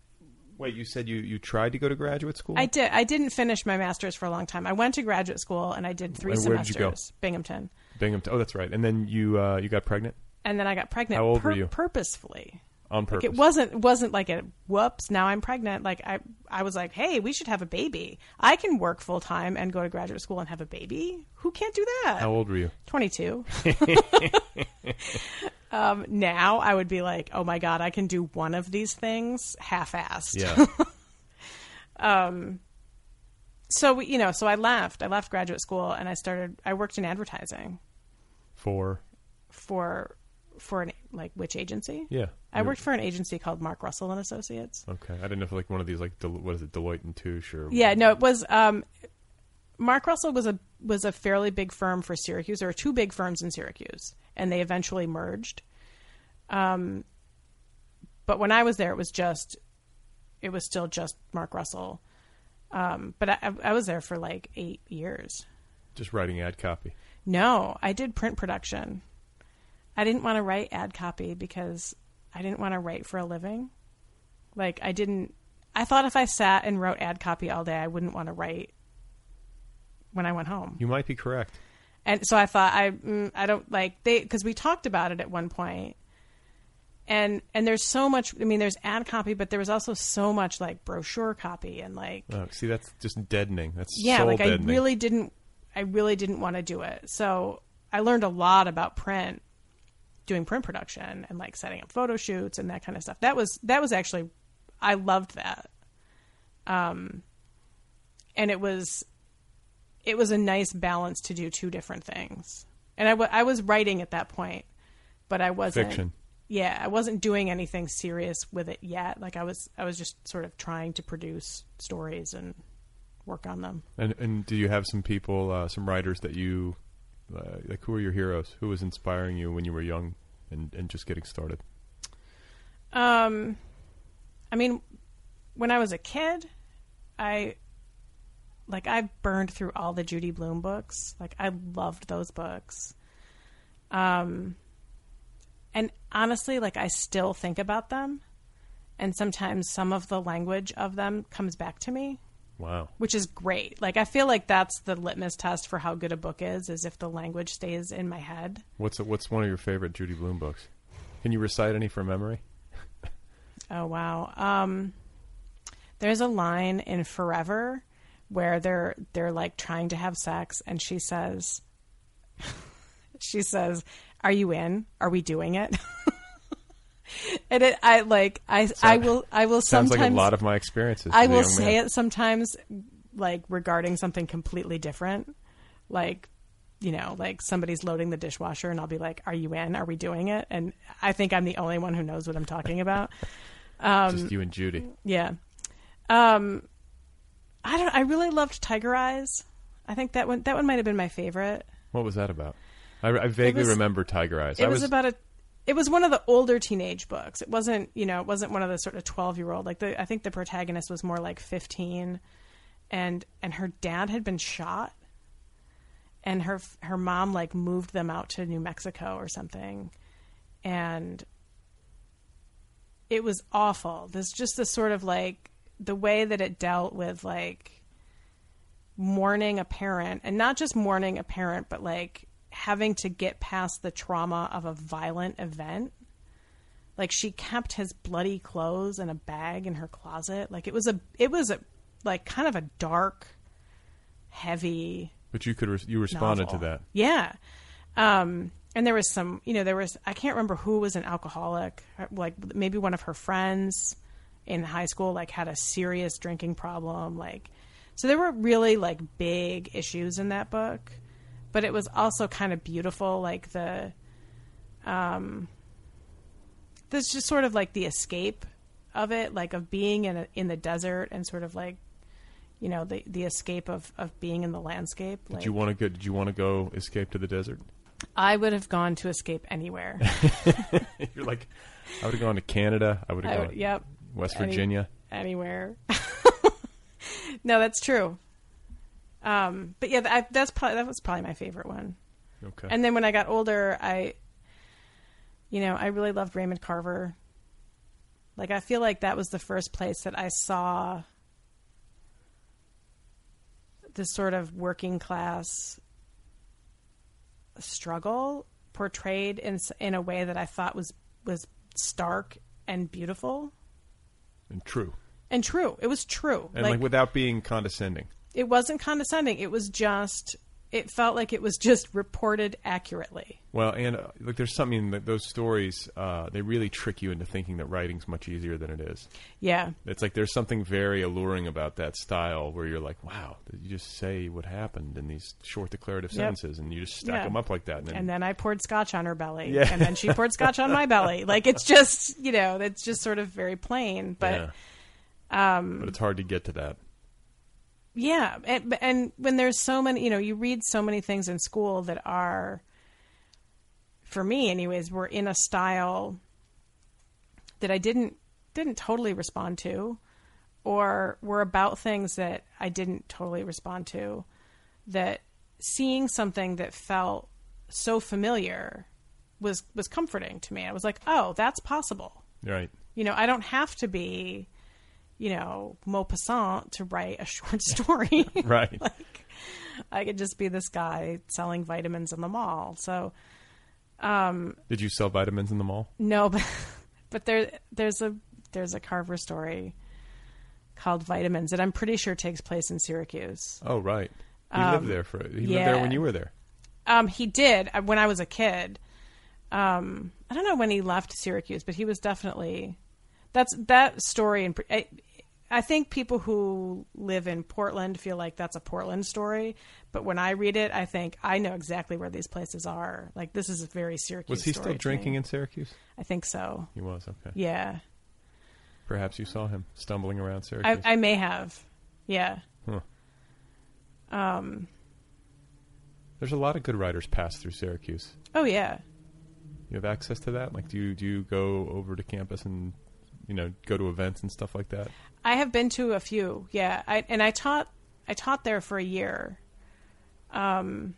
Wait, you said you you tried to go to graduate school? I did. I didn't finish my master's for a long time. I went to graduate school and I did three And where semesters. did you go? Binghamton, Binghamton. Oh, that's right. And then you uh, you got pregnant and then I got pregnant. How old were you? Purposefully. on Like purpose. it wasn't wasn't like a whoops. Now I'm pregnant. Like I I was like, hey, we should have a baby. I can work full time and go to graduate school and have a baby. Who can't do that? How old were you? Twenty two. um, now I would be like, oh my god, I can do one of these things half-assed. Yeah. um. So we- you know, so I left. I left graduate school and I started. I worked in advertising For for for an like which agency? Yeah. I worked for an agency called Mark Russell and Associates. okay, I didn't know if like one of these like Del- what is it, Deloitte and Touche or Yeah, no, it was um, Mark Russell was a was a fairly big firm for Syracuse. There were two big firms in Syracuse, and they eventually merged. Um, but when I was there, it was just it was still just Mark Russell. Um, but I, I was there for like eight years. just writing ad copy. No, I did print production. I didn't want to write ad copy because I didn't want to write for a living. Like I didn't I thought if I sat and wrote ad copy all day, I wouldn't want to write when I went home. You might be correct. And so I thought I mm, I don't like they because we talked about it at one point. And and there's so much I mean there's ad copy but there was also so much like brochure copy and like Oh, see, that's just deadening. That's yeah like i really didn't i really didn't want to do it so i learned a lot about print doing print production and like setting up photo shoots and that kind of stuff that was that was actually i loved that um and it was it was a nice balance to do two different things and I I was writing at that point but i wasn't Fiction. yeah i wasn't doing anything serious with it yet like i was i was just sort of trying to produce stories and work on them And and do you have some people, uh, some writers that you uh, like? Who are your heroes? Who was inspiring you when you were young and and just getting started? Um, I mean, when I was a kid, I like I've burned through all the Judy Blume books. Like I loved those books. Um, and honestly, like I still think about them, and sometimes some of the language of them comes back to me, Wow. which is great. Like I feel like that's the litmus test for how good a book is, is if the language stays in my head. What's what's one of your favorite Judy Blume books? Can you recite any from memory? Oh wow. Um there's a line in Forever where they're they're like trying to have sex and she says she says, "Are you in? Are we doing it?" and it I like I I will I will Sounds sometimes like a lot of my experiences. I will say man. it sometimes like regarding something completely different. Like you know, like somebody's loading the dishwasher and I'll be like, "Are you in? Are we doing it?" And I think I'm the only one who knows what I'm talking about. Um, Just you and Judy. yeah. Um, I don't. I really loved Tiger Eyes. I think that one. That one might have been my favorite. What was that about? I, I vaguely was- remember Tiger Eyes. It I was, about a. It was one of the older teenage books. It wasn't, you know, it wasn't one of the sort of twelve year old. Like the, I think the protagonist was more like fifteen, and and her dad had been shot and her her mom like moved them out to New Mexico or something and it was awful there's just this sort of like the way that it dealt with like mourning a parent and not just mourning a parent but like having to get past the trauma of a violent event like she kept his bloody clothes in a bag in her closet like it was a it was a like kind of a dark heavy But you could re- you responded novel. to that. yeah um and there was some you know there was i can't remember who was an alcoholic like maybe one of her friends in high school like had a serious drinking problem like so there were really like big issues in that book but it was also kind of beautiful like the um there's just sort of like the escape of it like of being in a, in the desert and sort of like you know the the escape of of being in the landscape Did you want to go? Did you want to go escape to the desert? I would have gone to escape anywhere. You're like, I would have gone to Canada. I would have I gone. would- yep. West Any- Virginia. anywhere. no, that's true. Um, but yeah, I, that's probably that was probably my favorite one. Okay. And then when I got older, I, you know, I really loved Raymond Carver. Like I feel like that was the first place that I saw this sort of working class struggle portrayed in in a way that I thought was was stark and beautiful and true, and true. It was true. and like, without being condescending. it wasn't condescending. It was just. It felt like it was just reported accurately. Well, and uh, like there's something that those stories uh, they really trick you into thinking that writing's much easier than it is. Yeah. It's like there's something very alluring about that style where you're like, wow, you just say what happened in these short declarative Yep. sentences, and you just stack Yeah. them up like that, and then, And then I poured scotch on her belly, Yeah. and then she poured scotch on my belly. Like it's just, you know, it's just sort of very plain. But um, but it's hard to get to that. Yeah, and, and when there's so many, you know, you read so many things in school that are, for me, anyways, were in a style that I didn't didn't totally respond to, or were about things that I didn't totally respond to. That seeing something that felt so familiar was was comforting to me. I was like, oh, that's possible. Right. You know, I don't have to be, you know, Maupassant to write a short story. Right. like, I could just be this guy selling vitamins in the mall. So, um, Did you sell vitamins in the mall? no, but but there there's a there's a Carver story called Vitamins that I'm pretty sure takes place in Syracuse. Oh, right. He Um, lived there for. He lived there when you were there. Um, he did uh, when I was a kid. Um, I don't know when he left Syracuse, but he was definitely that's that story. And I, I think people who live in Portland feel like that's a Portland story, but when I read it, I think I know exactly where these places are. Like this is a very Syracuse. Was he story still drinking in Syracuse? I think so. He was okay. Yeah, Perhaps you saw him stumbling around Syracuse. I, I may have. Yeah. Huh. Um. There's a lot of good writers pass through Syracuse. Oh yeah. You have access to that? Like, do you do you go over to campus and you know go to events and stuff like that? I have been to a few, yeah. I and I taught I taught there for a year. Um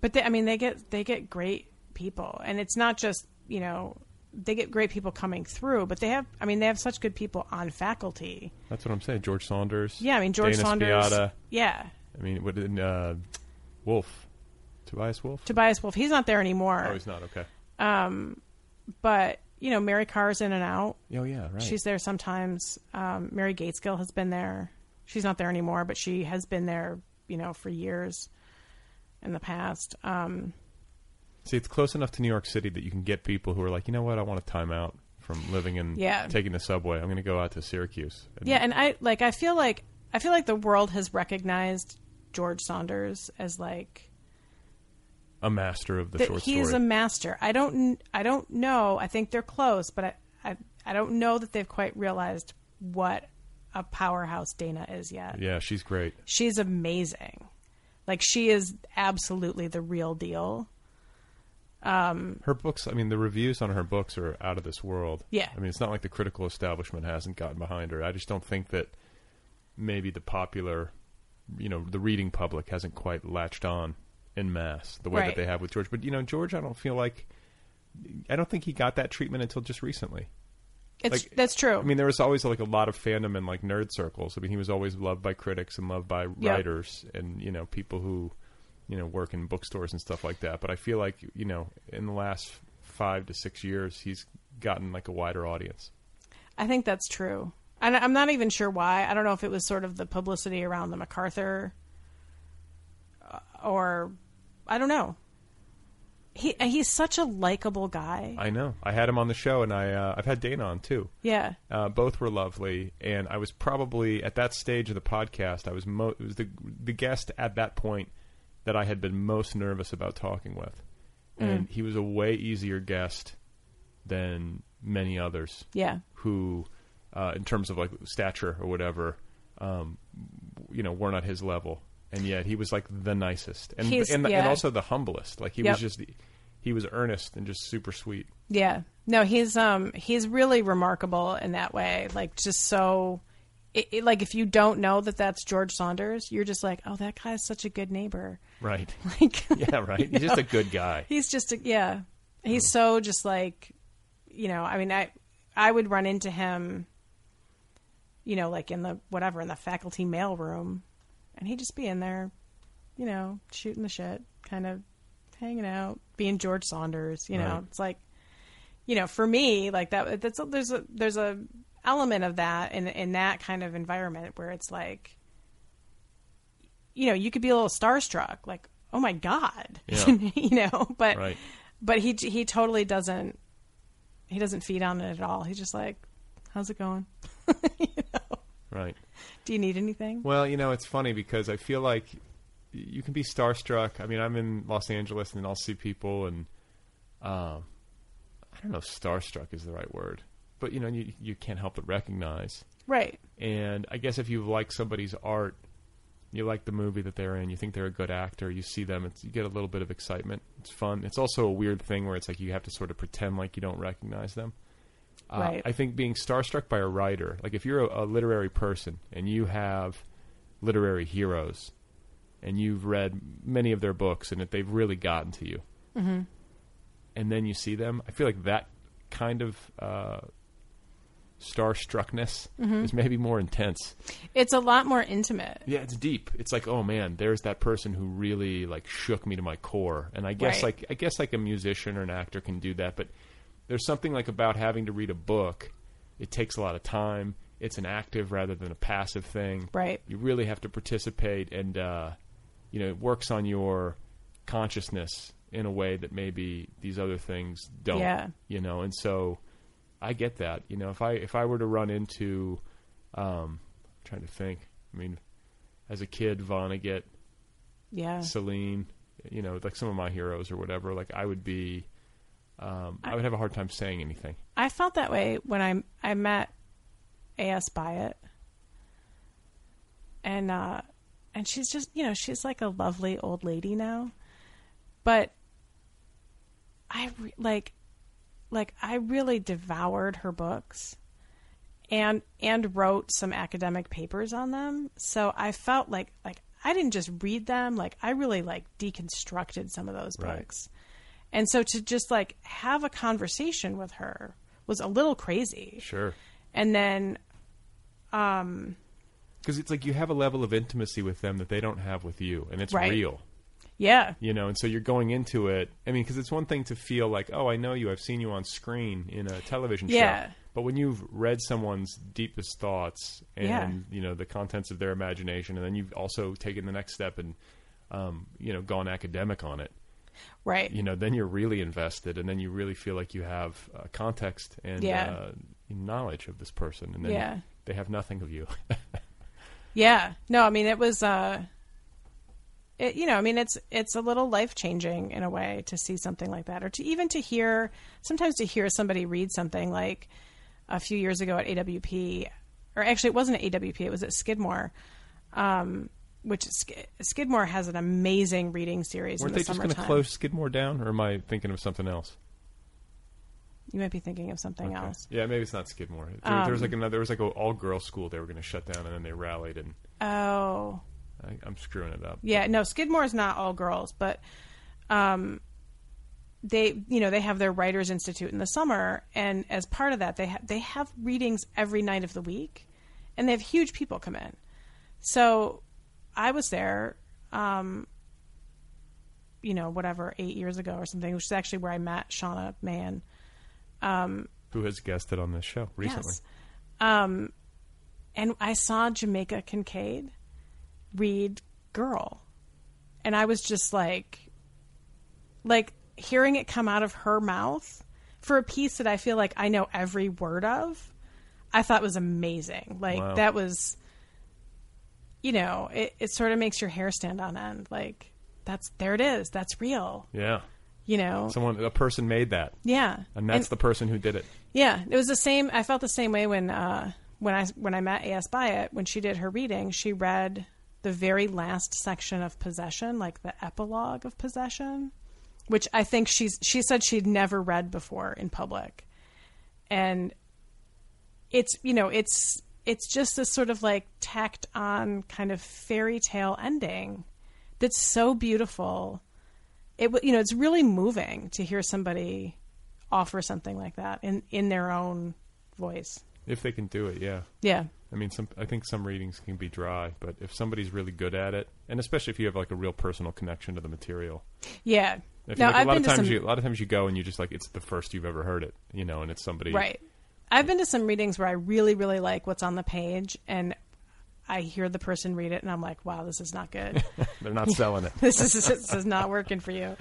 but they, I mean they get they get great people and it's not just, you know, they get great people coming through, but they have I mean they have such good people on faculty. That's what I'm saying. George Saunders. Yeah, I mean George Dana Saunders. Spiotta. Yeah. I mean, what did uh, Wolff? Tobias Wolff. Tobias Wolff, he's not there anymore. Oh, he's not okay. Um but you know, Mary Karr's in and out. Oh, yeah, right. She's there sometimes. Um, Mary Gaitskill has been there. She's not there anymore, but she has been there, you know, for years in the past. Um, See, it's close enough to New York City that you can get people who are like, you know what, I want to time out from living and Yeah. taking the subway. I'm going to go out to Syracuse. And yeah, and I like. I feel like I feel like the world has recognized George Saunders as like a master of the short he's story. a master. I don't. I don't know. I think they're close, but I, I. I don't know that they've quite realized what a powerhouse Dana is yet. yeah, she's great. She's amazing. Like she is absolutely the real deal. Um, Her books, I mean, the reviews on her books are out of this world. Yeah. I mean, it's not like the critical establishment hasn't gotten behind her. I just don't think that maybe the popular, you know, the reading public hasn't quite latched on in mass the way Right. that they have with George. But you know, George, I don't feel like I don't think he got that treatment until just recently. It's Like, that's true. I mean, there was always like a lot of fandom in like nerd circles. I mean, he was always loved by critics and loved by writers and you know people who you know work in bookstores and stuff like that. But I feel like you know in the last five to six years, he's gotten like a wider audience. I think that's true. And I'm not even sure why. I don't know if it was sort of the publicity around the MacArthur, uh, or I don't know. He he's such a likable guy. I know. I had him on the show, and I uh, I've had Dana on too. Yeah. Uh, both were lovely, and I was probably at that stage of the podcast. I was mo- it was the the guest at that point that I had been most nervous about talking with, and Mm. he was a way easier guest than many others. Yeah. who, uh, in terms of like stature or whatever, um, you know, weren't at his level, and yet he was like the nicest, and He's- and, and also the humblest. Like he Yep. was just he was earnest and just super sweet. Yeah. No, he's um he's really remarkable in that way. Like just so it, it- like if you don't know that that's George Saunders, you're just like, "Oh, that guy's such a good neighbor." Right. Like yeah, right. He's just a good guy. He's just a, yeah. He's so just like you know, I mean, I I would run into him you know, like in the whatever in the faculty mail room and he'd just be in there, you know, shooting the shit, kind of hanging out, being George Saunders, you know. Right. It's like you know, for me, like that that's a, there's a there's a element of that in in that kind of environment where it's like you know, you could be a little starstruck, like, oh my god, Yeah. you know, but Right. but he he totally doesn't he doesn't feed on it at all. He's just like, how's it going? Right. Do you need anything? Well, you know, it's funny because I feel like you can be starstruck. I mean, I'm in Los Angeles and I'll see people, and um, I don't know if starstruck is the right word, but you know, you you can't help but recognize. Right. And I guess if you like somebody's art, you like the movie that they're in, you think they're a good actor, you see them, it's, you get a little bit of excitement. It's fun. It's also a weird thing where it's like you have to sort of pretend like you don't recognize them. Uh, Right. I think being starstruck by a writer, like if you're a, a literary person and you have literary heroes and you've read many of their books and that they've really gotten to you, Mhm. and then you see them, I feel like that kind of uh, starstruckness Mhm. is maybe more intense. It's a lot more intimate. Yeah, it's deep. It's like, oh man, there's that person who really like shook me to my core. And I guess Right. like I guess like a musician or an actor can do that, but there's something like about having to read a book. It takes a lot of time. It's an active rather than a passive thing. Right. You really have to participate, and uh, you know it works on your consciousness in a way that maybe these other things don't. Yeah. You know, and so I get that. You know, if I if I were to run into, um, I'm trying to think. I mean, as a kid, Vonnegut, Yeah. Celine, you know, like some of my heroes or whatever. Like I would be, um, I would have a hard time saying anything. I felt that way when I I met A.S. Byatt, and uh, and she's just you know she's like a lovely old lady now, but I re- like like I really devoured her books, and and wrote some academic papers on them. So I felt like like I didn't just read them, like I really like deconstructed some of those Right. books. And so to just like have a conversation with her was a little crazy. Sure. And then um Because it's like you have a level of intimacy with them that they don't have with you, and it's Right. real. yeah. You know, and so you're going into it. I mean, because it's one thing to feel like, oh, I know you. I've seen you on screen in a television Yeah. show. But when you've read someone's deepest thoughts and Yeah. you know the contents of their imagination, and then you've also taken the next step and um, you know gone academic on it, Right. you know, then you're really invested, and then you really feel like you have uh, context and Yeah. uh, knowledge of this person, and then Yeah. they have nothing of you. Yeah. No, I mean it was uh it, you know, I mean it's it's a little life-changing in a way to see something like that or to even to hear sometimes to hear somebody read something like a few years ago at AWP or actually it wasn't at AWP, it was at Skidmore. Um which Sk- Skidmore has an amazing reading series Weren't in they the just going to close Skidmore down, or am I thinking of something else? You might be thinking of something Okay. else. Yeah, maybe it's not Skidmore. There, there was Um, like another. There was like an all girls school they were going to shut down, and then they rallied, and Oh, I, I'm screwing it up. yeah. No, Skidmore is not all girls, but um, they you know they have their writers institute in the summer, and as part of that, they ha- they have readings every night of the week, and they have huge people come in. So I was there. Um, you know, whatever, eight years ago or something, which is actually where I met Shauna Mann. Um, Who has guested on this show recently? Yes. Um, and I saw Jamaica Kincaid read Girl. And I was just like, like hearing it come out of her mouth for a piece that I feel like I know every word of, I thought was amazing. Like Wow. that was, you know, it, it sort of makes your hair stand on end. Like that's, there it is. That's real. Yeah. You know? Someone, a person made that. Yeah. And that's And- the person who did it. Yeah, it was the same. I felt the same way when uh, when I when I met A.S. Byatt when she did her reading. She read the very last section of Possession, like the epilogue of Possession, which I think she's she said she'd never read before in public, and it's you know it's it's just this sort of like tacked on kind of fairy tale ending that's so beautiful. It you know it's really moving to hear somebody offer something like that in in their own voice. If they can do it, yeah. Yeah. I mean, some. I think some readings can be dry, but if somebody's really good at it, and especially if you have like a real personal connection to the material, Yeah. if No, like, a lot been of times some you, a lot of times you go and you just like it's the first you've ever heard it, you know, and it's somebody right. I've been to some readings where I really really like what's on the page and I hear the person read it and I'm like, wow, this is not good. They're not selling it. this is this is not working for you.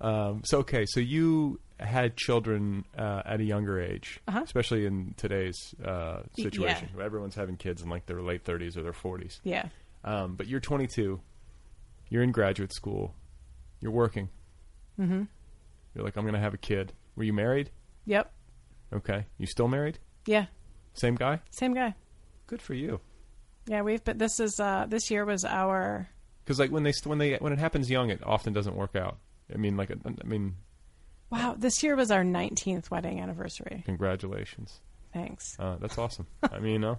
Um, so okay, so you had children uh, at a younger age, Uh-huh. especially in today's uh, situation. where Everyone's having kids in like their late thirties or their forties. Yeah. Um, but you're 22. You're in graduate school. You're working. Mhm. You're like, I'm going to have a kid. Were you married? Yep. Okay. You still married? Yeah. Same guy? Same guy. Good for you. Yeah, we've but this is uh this year was our Because like when they st- when they when it happens young, it often doesn't work out. I mean, like I mean, wow, this year was our 19th wedding anniversary. congratulations. Thanks. Uh, that's awesome. I mean, you know,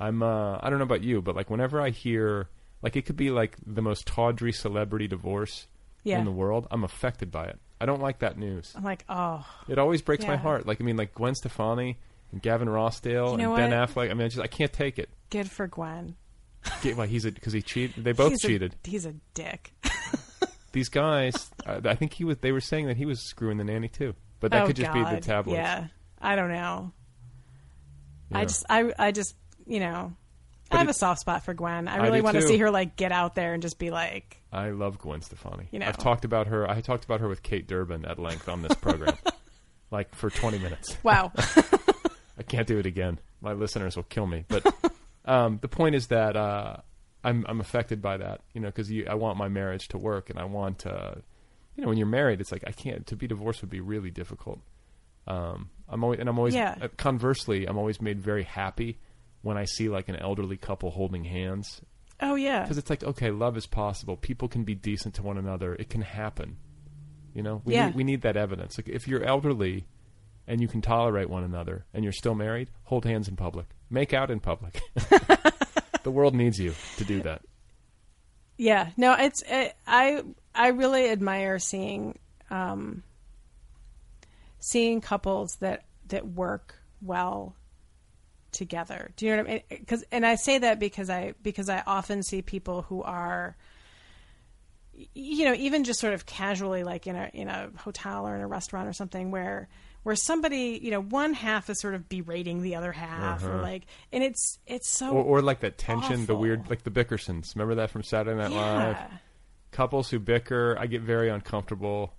I'm. Uh, I don't know about you, but like whenever I hear, like it could be like the most tawdry celebrity divorce Yeah. in the world, I'm affected by it. I don't like that news. I'm like, oh. It always breaks my heart. Like I mean, like Gwen Stefani and Gavin Rossdale You know and Ben? Affleck. I mean, I just I can't take it. Good for Gwen. Get, why he's a because he cheated. They both He's a- cheated. he's a dick. These guys, uh, I think he was. They were saying that he was screwing the nanny too, but that Oh, could just be the God. tabloids. Yeah. I don't know. Yeah. I just I I just, you know, But I have it- a soft spot for Gwen. I I really do want to see her like get out there and just be like, I love Gwen Stefani. You know. I've talked about her. I talked about her with Kate Durbin at length on this program, like for 20 minutes. Wow. I can't do it again. My listeners will kill me. But um, the point is that uh, I'm I'm affected by that, you know, because I want my marriage to work, and I want, uh, you know, when you're married, it's like I can't. To be divorced would be really difficult. Um, I'm always, and I'm always. Yeah. uh, conversely, I'm always made very happy when I see like an elderly couple holding hands. Oh yeah. because it's like okay love is possible. People can be decent to one another. It can happen. You know? We, Yeah. need, we need that evidence. Like if you're elderly and you can tolerate one another and you're still married hold hands in public. Make out in public. The world needs you to do that. Yeah, no, it's it, I I really admire seeing um, seeing couples that that work well together. Do you know what I mean? Because and I say that because I because I often see people who are you know even just sort of casually like in a in a hotel or in a restaurant or something where where somebody you know one half is sort of berating the other half or Uh-huh. like and it's it's so or, or like that tension the weird like the bickersons remember that from saturday night live couples who bicker i get very uncomfortable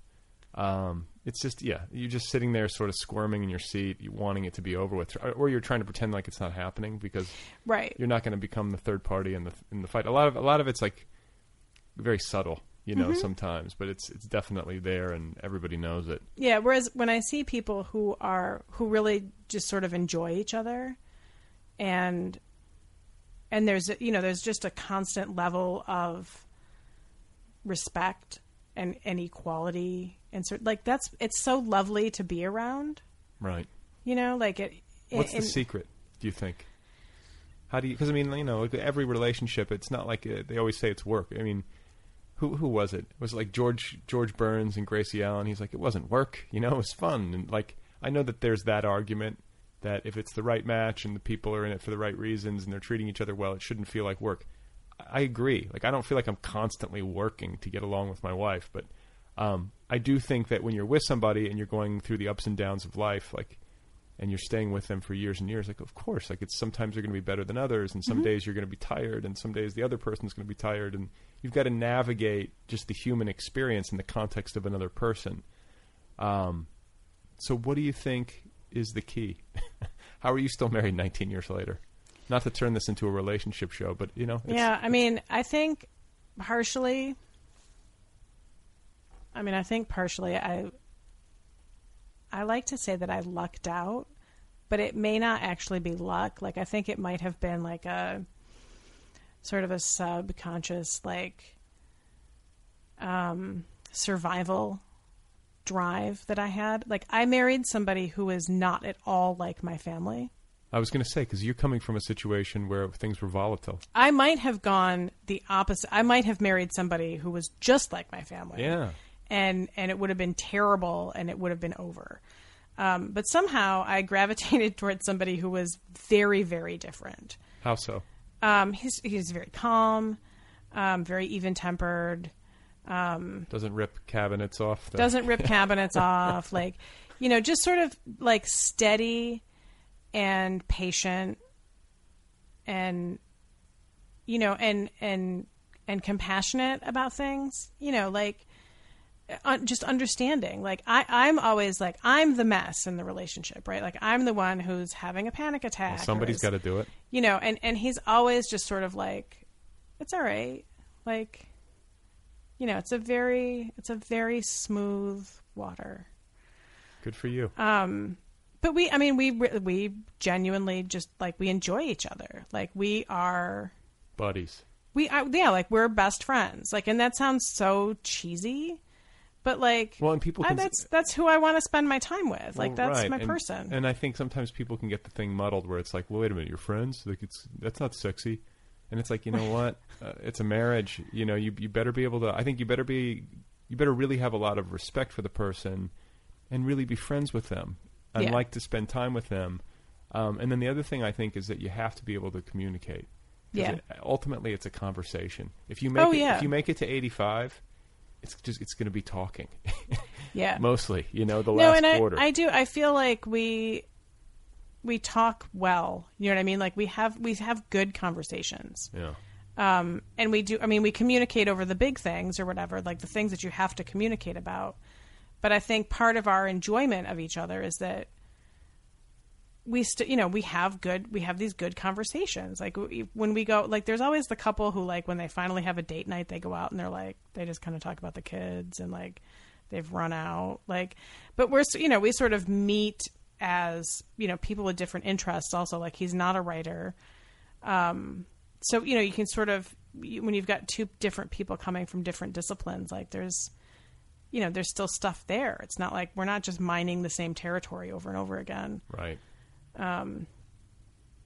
um, it's just yeah you're just sitting there sort of squirming in your seat wanting it to be over with or- you're trying to pretend like it's not happening because Right. you're not going to become the third party in the in the fight a lot of a lot of it's like very subtle you know Mhm. sometimes but it's it's definitely there and everybody knows it Yeah, whereas when I see people who are who really just sort of enjoy each other and and there's you know there's just a constant level of respect and and equality and sort like that's it's so lovely to be around. Right. You know, like it. What's and- the secret? Do you think? How do you? Because I mean, you know, every relationship, it's not like uh they always say it's work. I mean, who who was it? Was it like George George Burns and Gracie Allen? He's like, it wasn't work. You know, it was fun. And like, I know that there's that argument that if it's the right match and the people are in it for the right reasons and they're treating each other well, it shouldn't feel like work. I agree. Like, I don't feel like I'm constantly working to get along with my wife, but um, I do think that when you're with somebody and you're going through the ups and downs of life, like and you're staying with them for years and years, like of course, like it's sometimes they're going to be better than others, and some Mhm. days you're going to be tired, and some days the other person's going to be tired, and you've got to navigate just the human experience in the context of another person. Um, so, what do you think is the key? How are you still married 19 years later? Not to turn this into a relationship show, but you know, it's, Yeah, I mean, I think partially. I mean, I think partially I. I like to say that I lucked out, but it may not actually be luck. Like I think it might have been like a sort of a subconscious like um, survival drive that I had. Like I married somebody who was not at all like my family. I was going to say because you're coming from a situation where things were volatile. I might have gone the opposite. I might have married somebody who was just like my family. Yeah. And and it would have been terrible and it would have been over. Um, but somehow I gravitated towards somebody who was very very different. How so? Um, he's he's very calm, um, very even tempered. Um, Doesn't rip cabinets off. the- doesn't rip cabinets off like you know just sort of like steady and patient and you know and and and compassionate about things you know like just understanding like i i'm always like i'm the mess in the relationship right like i'm the one who's having a panic attack Well, somebody's got to do it. you know and and he's always just sort of like it's all right like you know it's a very it's a very smooth water Good for you. um but we i mean we we genuinely just like we enjoy each other like we are Buddies. we are yeah like we're best friends like and that sounds so cheesy but like Well, and people can- that's that's who i want to spend my time with like Well, that's right. my And- person And I think sometimes people can get the thing muddled where it's like, well, wait a minute, you're friends? Like it's that's not sexy. And it's like, you know what? Uh, it's a marriage. You know, you you better be able to. I think you better be. You better really have a lot of respect for the person, and really be friends with them, and Yeah. like to spend time with them. Um, and then the other thing I think is that you have to be able to communicate. Yeah. it- ultimately, it's a conversation. If you make Oh, it, yeah. if you make it to eighty five, it's just it's going to be talking. yeah Mostly, you know, the no, last and I, quarter. I do. I feel like we we talk well. You know what I mean? Like we have we have good conversations. yeah. Um, and we do. I mean, we communicate over the big things or whatever, like the things that you have to communicate about. But I think part of our enjoyment of each other is that we still you know we have good we have these good conversations. Like when we go like there's always the couple who like when they finally have a date night they go out and they're like they just kind of talk about the kids and like they've run out. Like but we're you know we sort of meet as you know people with different interests also. Like he's not a writer. Um so you know you can sort of when you've got two different people coming from different disciplines like there's you know there's still stuff there. It's not like we're not just mining the same territory over and over again. Right. Um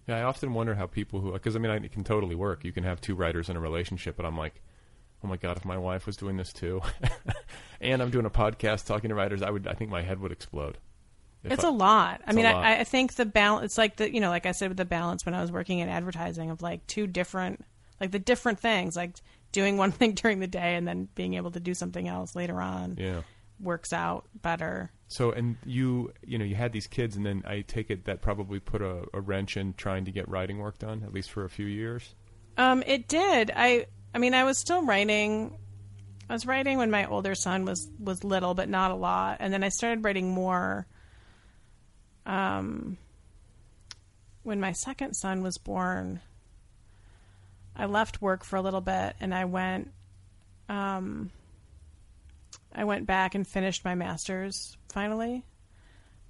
Yeah, I often wonder how people who, because I mean, I, it can totally work. You can have two writers in a relationship, but I'm like, oh my god, if my wife was doing this too, and I'm doing a podcast talking to writers, I would, I think my head would explode. It's I- a lot. I it's a mean, lot. I, I think the balance. It's like the you know, like I said with the balance when I was working in advertising of like two different, like the different things, like doing one thing during the day and then being able to do something else later on. Yeah. Works out better. So, and you, you know, you had these kids, and then I take it that probably put a, a wrench in trying to get writing work done, at least for a few years. Um, it did. I I mean, I was still writing. I was writing when my older son was was little, but not a lot. And then I started writing more. Um, when my second son was born, I left work for a little bit, and I went. Um, I went back and finished my master's finally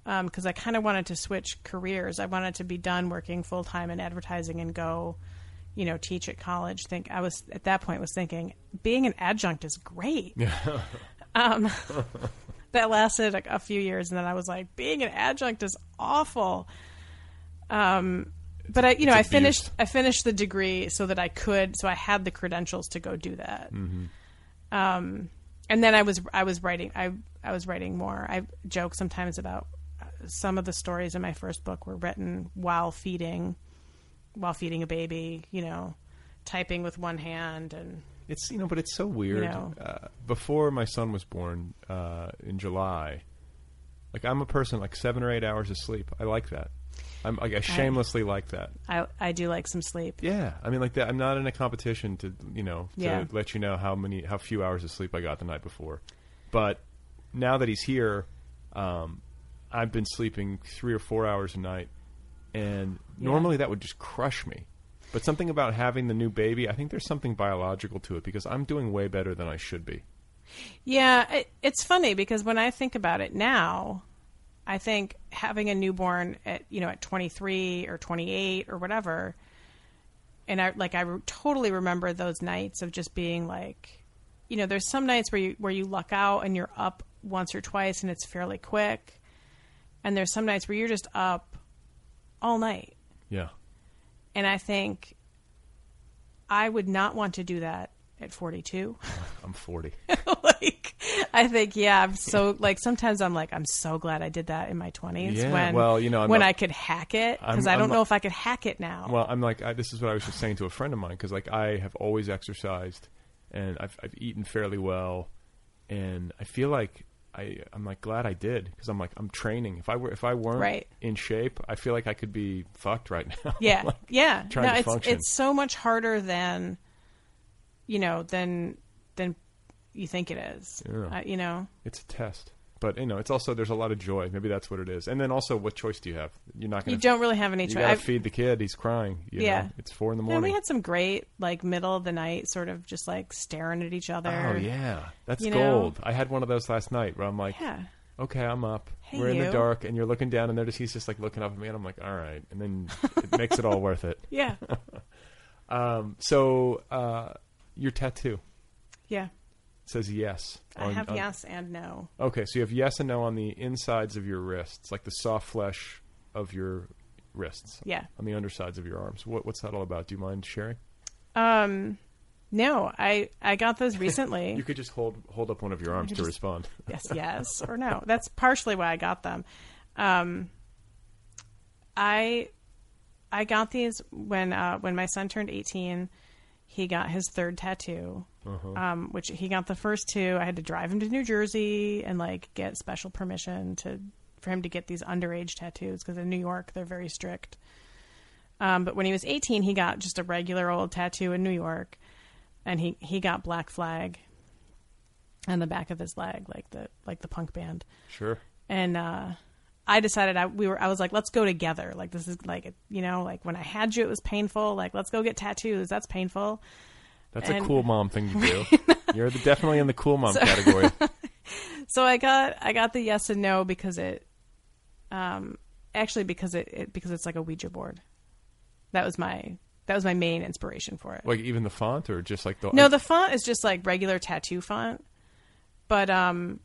because I kind of wanted to switch careers. I wanted to be done working full time in advertising and go, you know, teach at college. Think I was at that point was thinking being an adjunct is great. Um, that lasted a, a few years, and then I was like, being an adjunct is awful. Um, but I, you know, I finished. I finished the degree so that I could, so I had the credentials to go do that. Um, and then I was I was writing I I was writing more. I joke sometimes about uh, some of the stories in my first book were written while feeding, while feeding a baby. You know, typing with one hand and It's you know, but it's so weird. know. Uh, before my son was born uh, in July, like I'm a person like seven or eight hours of sleep. I like that. I'm like I shamelessly like that. I I do like some sleep. Yeah, I mean, like that. I'm not in a competition to you know to Yeah. let you know how many how few hours of sleep I got the night before. But now that he's here, um, I've been sleeping three or four hours a night, and Yeah. normally that would just crush me. But something about having the new baby, I think there's something biological to it because I'm doing way better than I should be. Yeah, it, it's funny because when I think about it now, I think having a newborn at you know at 23 or 28 or whatever, and I like I re- totally remember those nights of just being like, you know, there's some nights where you where you luck out and you're up once or twice and it's fairly quick, and there's some nights where you're just up all night, Yeah. and I think I would not want to do that at 42. I'm 40. I think yeah, I'm so like sometimes I'm like I'm so glad I did that in my 20s Yeah, when well, you know, I'm when not- I could hack it because I'm- don't I'm- know if I could hack it now. Well, I'm like, I, this is what I was just saying to a friend of mine because, like, I have always exercised and I've, I've eaten fairly well, and I feel like I, I'm like glad I did because I'm like I'm training. If I were, if I weren't Right. in shape, I feel like I could be fucked right now. yeah, Like, yeah. trying no, to it's function. it's so much harder than you know than than you think it is. Yeah. Uh, you know, It's a test, but you know, it's also there's a lot of joy. Maybe that's what it is. And then also, what choice do you have? You're not going. You don't really have any You choice. gotta I've- feed the kid. He's crying. you yeah. know? it's four in the And morning. we had some great like middle of the night sort of just like staring at each other. Oh yeah, that's you know? gold. I had one of those last night where I'm like, Yeah. okay, I'm up. Hey, We're in the dark, and you're looking down, and there's he's just like looking up at me, and I'm like, all right, and then it makes it all worth it. Yeah. um. So, uh, your tattoo Yeah. Says yes. I on- have on- yes and no. Okay, so you have yes and no on the insides of your wrists, like the soft flesh of your wrists. Yeah. On the undersides of your arms. What, what's that all about? Do you mind sharing? Um, no, I I got those recently. You could just hold hold up one of your arms to just- respond. yes, yes, or no. That's partially why I got them. Um, I I got these when uh, when my son turned eighteen. He got his third tattoo, Uh-huh. um, which he got the first two. I had to drive him to New Jersey and like get special permission to for him to get these underage tattoos because in New York they're very strict. Um, but when he was 18, he got just a regular old tattoo in New York, and he, he got Black Flag on the back of his leg, like the like the punk band. Sure. And uh, I decided I we were I was like, let's go together. Like this is like you know like when I had you, it was painful. Like let's go get tattoos. That's painful. That's And- a cool mom thing to do. You're the, definitely in the cool mom category. so I got I got the yes and no because it, um, actually because it, it because it's like a Ouija board. That was my that was my main inspiration for it. Like even the font, or just like the No, the font is just like regular tattoo font. But um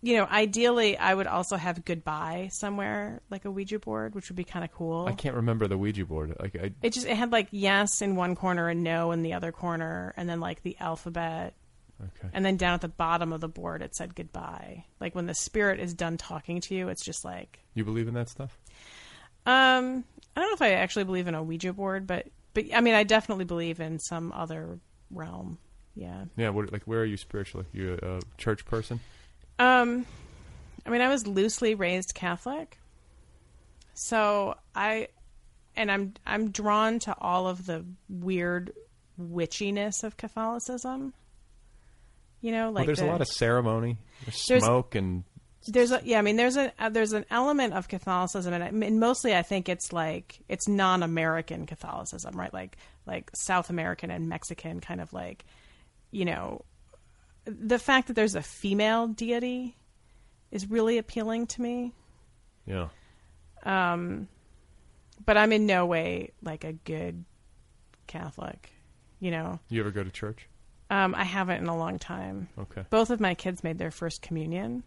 you know, ideally I would also have goodbye somewhere like a Ouija board, which would be kind of cool. I can't remember the Ouija board. Like I, It just it had like yes in one corner and no in the other corner and then like the alphabet. Okay. And then down at the bottom of the board it said goodbye. Like when the spirit is done talking to you, it's just like you believe in that stuff? um I don't know if I actually believe in a Ouija board, but but I mean I definitely believe in some other realm. Yeah. Yeah. What, like where are you spiritually? You a, a church person? Um, I mean, I was loosely raised Catholic, so I, and I'm I'm drawn to all of the weird witchiness of Catholicism. You know, like well, there's the- a lot of ceremony, there's There's- smoke, and there's a yeah. I mean, there's a uh, there's an element of Catholicism, and, I, and mostly I think it's like it's non-American Catholicism, right? Like like South American and Mexican kind of like, you know, the fact that there's a female deity is really appealing to me. yeah. Um, but I'm in no way like a good Catholic, you know. You ever go to church? Um, I haven't in a long time. Okay. Both of my kids made their first communion,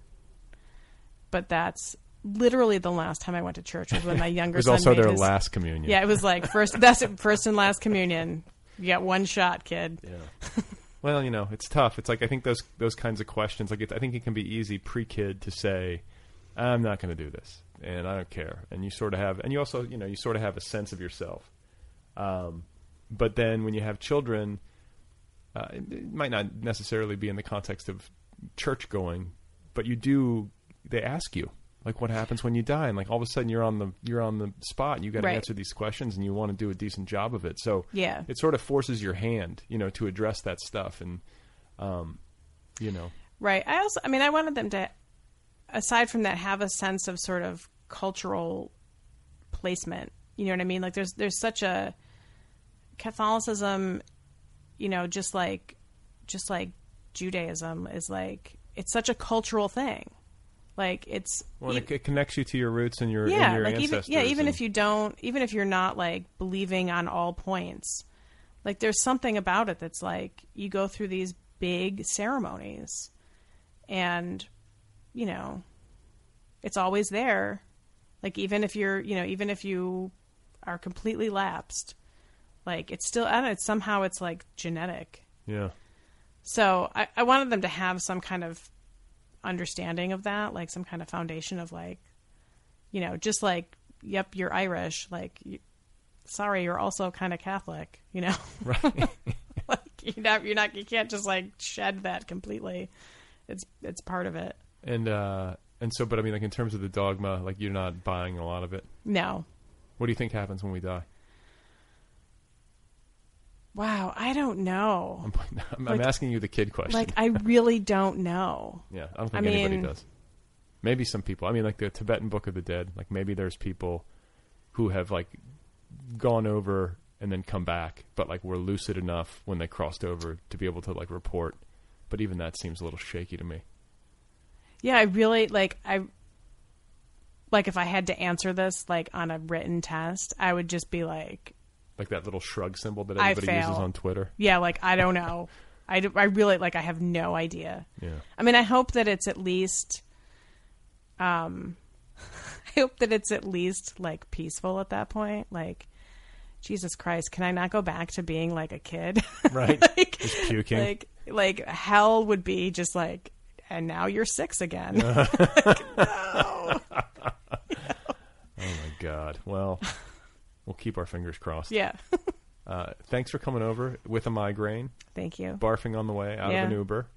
but that's literally the last time I went to church was when my younger It was son also their his- last communion. Yeah, it was like first that's it, first and last communion. You got one shot, kid. Yeah. Well, you know, it's tough. It's like I think those those kinds of questions. Like it, I think it can be easy pre-kid to say, "I'm not going to do this," and I don't care. And you sort of have, and you also, you know, you sort of have a sense of yourself. Um, but then when you have children, uh, it, it might not necessarily be in the context of church going, but you do. They ask you like, "What happens when you die?" And like all of a sudden, you're on the you're on the spot. And you got to Right. answer these questions, and you want to do a decent job of it. So Yeah. it sort of forces your hand, you know, to address that stuff, and um, you know, Right. I also, I mean, I wanted them to, aside from that, have a sense of sort of cultural placement. You know what I mean? Like, there's there's such a Catholicism, you know, just like just like Judaism is like it's such a cultural thing. Like it's well, e- it, it connects you to your roots and your yeah, and your like ancestors. even yeah, even and- if you don't, even if you're not like believing on all points, like there's something about it that's like you go through these big ceremonies, and you know, it's always there. Like even if you're, you know, even if you are completely lapsed, like it's still, I don't know, it's somehow it's like genetic. yeah, So I, I wanted them to have some kind of understanding of that, like some kind of foundation of like, you know, just like, yep, you're Irish. Like, you, sorry, you're also kind of Catholic. You know, right? like you're not, you're not, you can't just like shed that completely. It's it's part of it. and uh, and so, but I mean, like in terms of the dogma, like you're not buying a lot of it. No, What do you think happens when we die? Wow, I don't know. I'm, I'm Like- asking you the kid question. Like, I really don't know. yeah, I don't I think anybody mean- does. Maybe some people. I mean, like the Tibetan Book of the Dead. Like maybe there's people who have like gone over and then come back, but like were lucid enough when they crossed over to be able to like report. But even that seems a little shaky to me. Yeah, I really like I like if I had to answer this like on a written test, I would just be like Like that little shrug symbol that everybody uses on Twitter. Yeah, like I don't know. I I really like I have no idea. Yeah. I mean, I hope that it's at least um I hope that it's at least like peaceful at that point. Like Jesus Christ, can I not go back to being like a kid? Right. like, Just puking. Like like hell would be just like and now you're 6 again. Oh my God. Well, we'll keep our fingers crossed. Yeah. Uh, thanks for coming over with a migraine. Thank you. Barfing on the way out Yeah. of an Uber.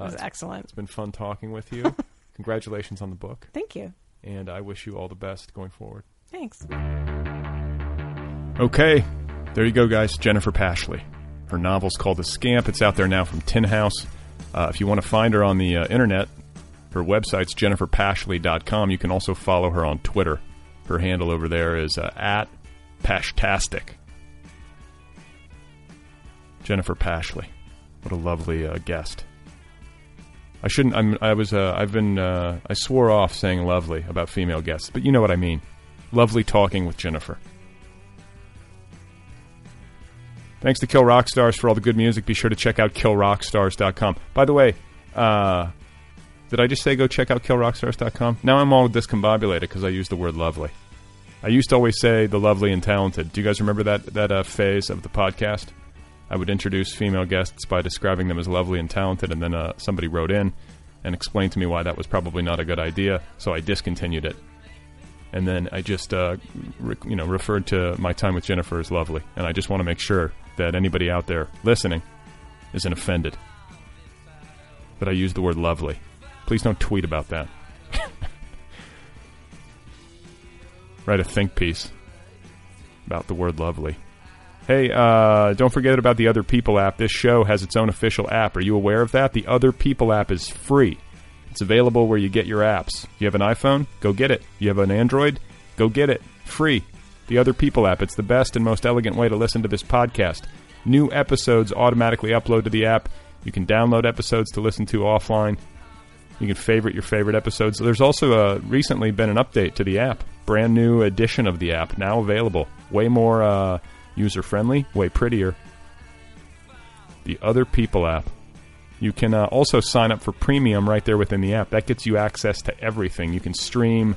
Uh, It was excellent. It's been fun talking with you. Congratulations on the book. Thank you. And I wish you all the best going forward. Thanks. Okay, there you go, guys. Jennifer Pashley. Her novel's called The Scamp. It's out there now from Tin House. Uh, if you want to find her on the uh, internet, her website's jenniferpashley.com. You can also follow her on Twitter. Her handle over there is uh, at Pashtastic. Jennifer Pashley. What a lovely uh, guest. I shouldn't. I'm. I was. Uh, I've been. Uh, I swore off saying lovely about female guests, but you know what I mean. Lovely talking with Jennifer. Thanks to Kill Rock Stars for all the good music. Be sure to check out killrockstars.com. By the way, uh, did I just say go check out killrockstars.com? Now I'm all discombobulated because I used the word lovely. I used to always say the lovely and talented. Do you guys remember that that uh, phase of the podcast? I would introduce female guests by describing them as lovely and talented, and then uh, somebody wrote in and explained to me why that was probably not a good idea. So I discontinued it, and then I just uh, re- you know referred to my time with Jennifer as lovely. And I just want to make sure that anybody out there listening isn't offended that I used the word lovely. Please don't tweet about that. Write a think piece about the word lovely. Hey, uh, don't forget about the Other People app. This show has its own official app. Are you aware of that? The Other People app is free. It's available where you get your apps. You have an iPhone? Go get it. You have an Android? Go get it. Free. The Other People app. It's the best and most elegant way to listen to this podcast. New episodes automatically upload to the app. You can download episodes to listen to offline. You can favorite your favorite episodes. There's also uh, recently been an update to the app. Brand new edition of the app now available. Way more uh, user friendly, way prettier. the Other People app. You can uh, also sign up for premium right there within the app. That gets you access to everything. You can stream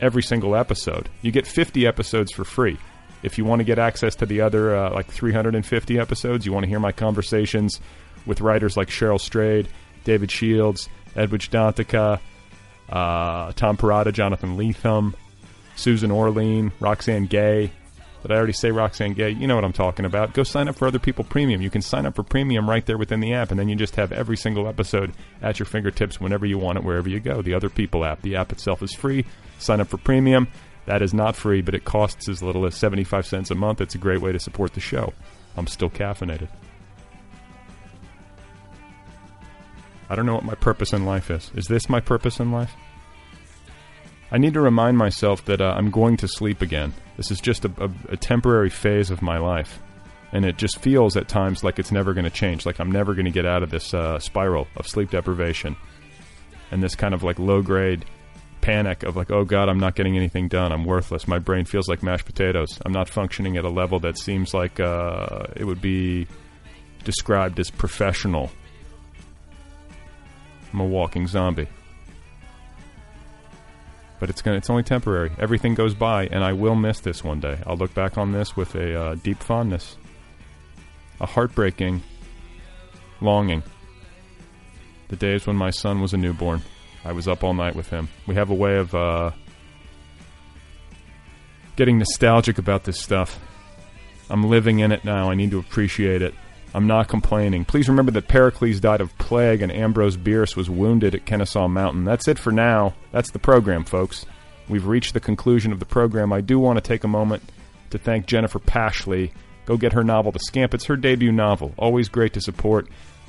every single episode. You get 50 episodes for free. If you want to get access to the other uh, like 350 episodes, you want to hear my conversations with writers like Cheryl Strayed, David Shields, Edwidge Danticat, uh, Tom Perrotta, Jonathan Lethem, Susan Orlean, Roxane Gay. Did I already say Roxane Gay? You know what I'm talking about. Go sign up for Other People Premium. You can sign up for Premium right there within the app, and then you just have every single episode at your fingertips whenever you want it, wherever you go. The Other People app. The app itself is free. Sign up for Premium. That is not free, but it costs as little as 75 cents a month. It's a great way to support the show. I'm still caffeinated. I don't know what my purpose in life is. Is this my purpose in life? I need to remind myself that uh, I'm going to sleep again. This is just a, a, a, temporary phase of my life. And it just feels at times like it's never going to change, like I'm never going to get out of this uh, spiral of sleep deprivation and this kind of like low grade panic of like, oh God, I'm not getting anything done. I'm worthless. My brain feels like mashed potatoes. I'm not functioning at a level that seems like uh, it would be described as professional. I'm a walking zombie but it's gonna, it's only temporary. Everything goes by, and I will miss this one day. I'll look back on this with a uh, deep fondness, a heartbreaking longing. The days when my son was a newborn, I was up all night with him. We have a way of uh, getting nostalgic about this stuff. I'm living in it now. I need to appreciate it. I'm not complaining. Please remember that Pericles died of plague and Ambrose Bierce was wounded at Kennesaw Mountain. That's it for now. That's the program, folks. We've reached the conclusion of the program. I do want to take a moment to thank Jennifer Pashley. Go get her novel, The Scamp. It's her debut novel. Always great to support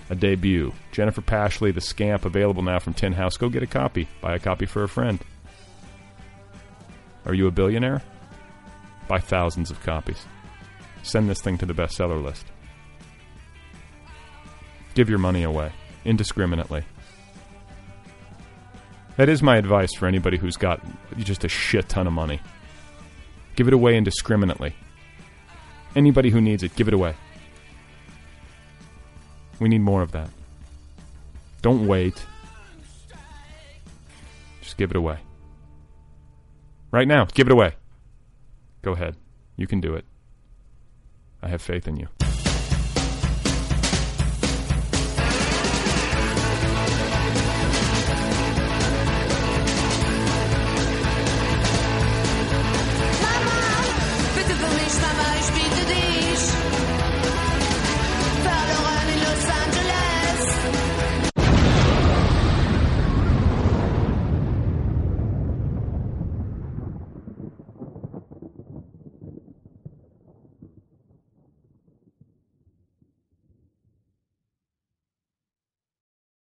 a debut. Jennifer Pashley, The Scamp, available now from Tin House. Go get a copy. Buy a copy for a friend. Are you a billionaire? Buy thousands of copies. Send this thing to the bestseller list. Give your money away indiscriminately. That is my advice for anybody who's got just a shit ton of money. Give it away indiscriminately. Anybody who needs it, give it away. We need more of that. Don't wait. Just give it away. Right now, give it away. Go ahead. You can do it. I have faith in you.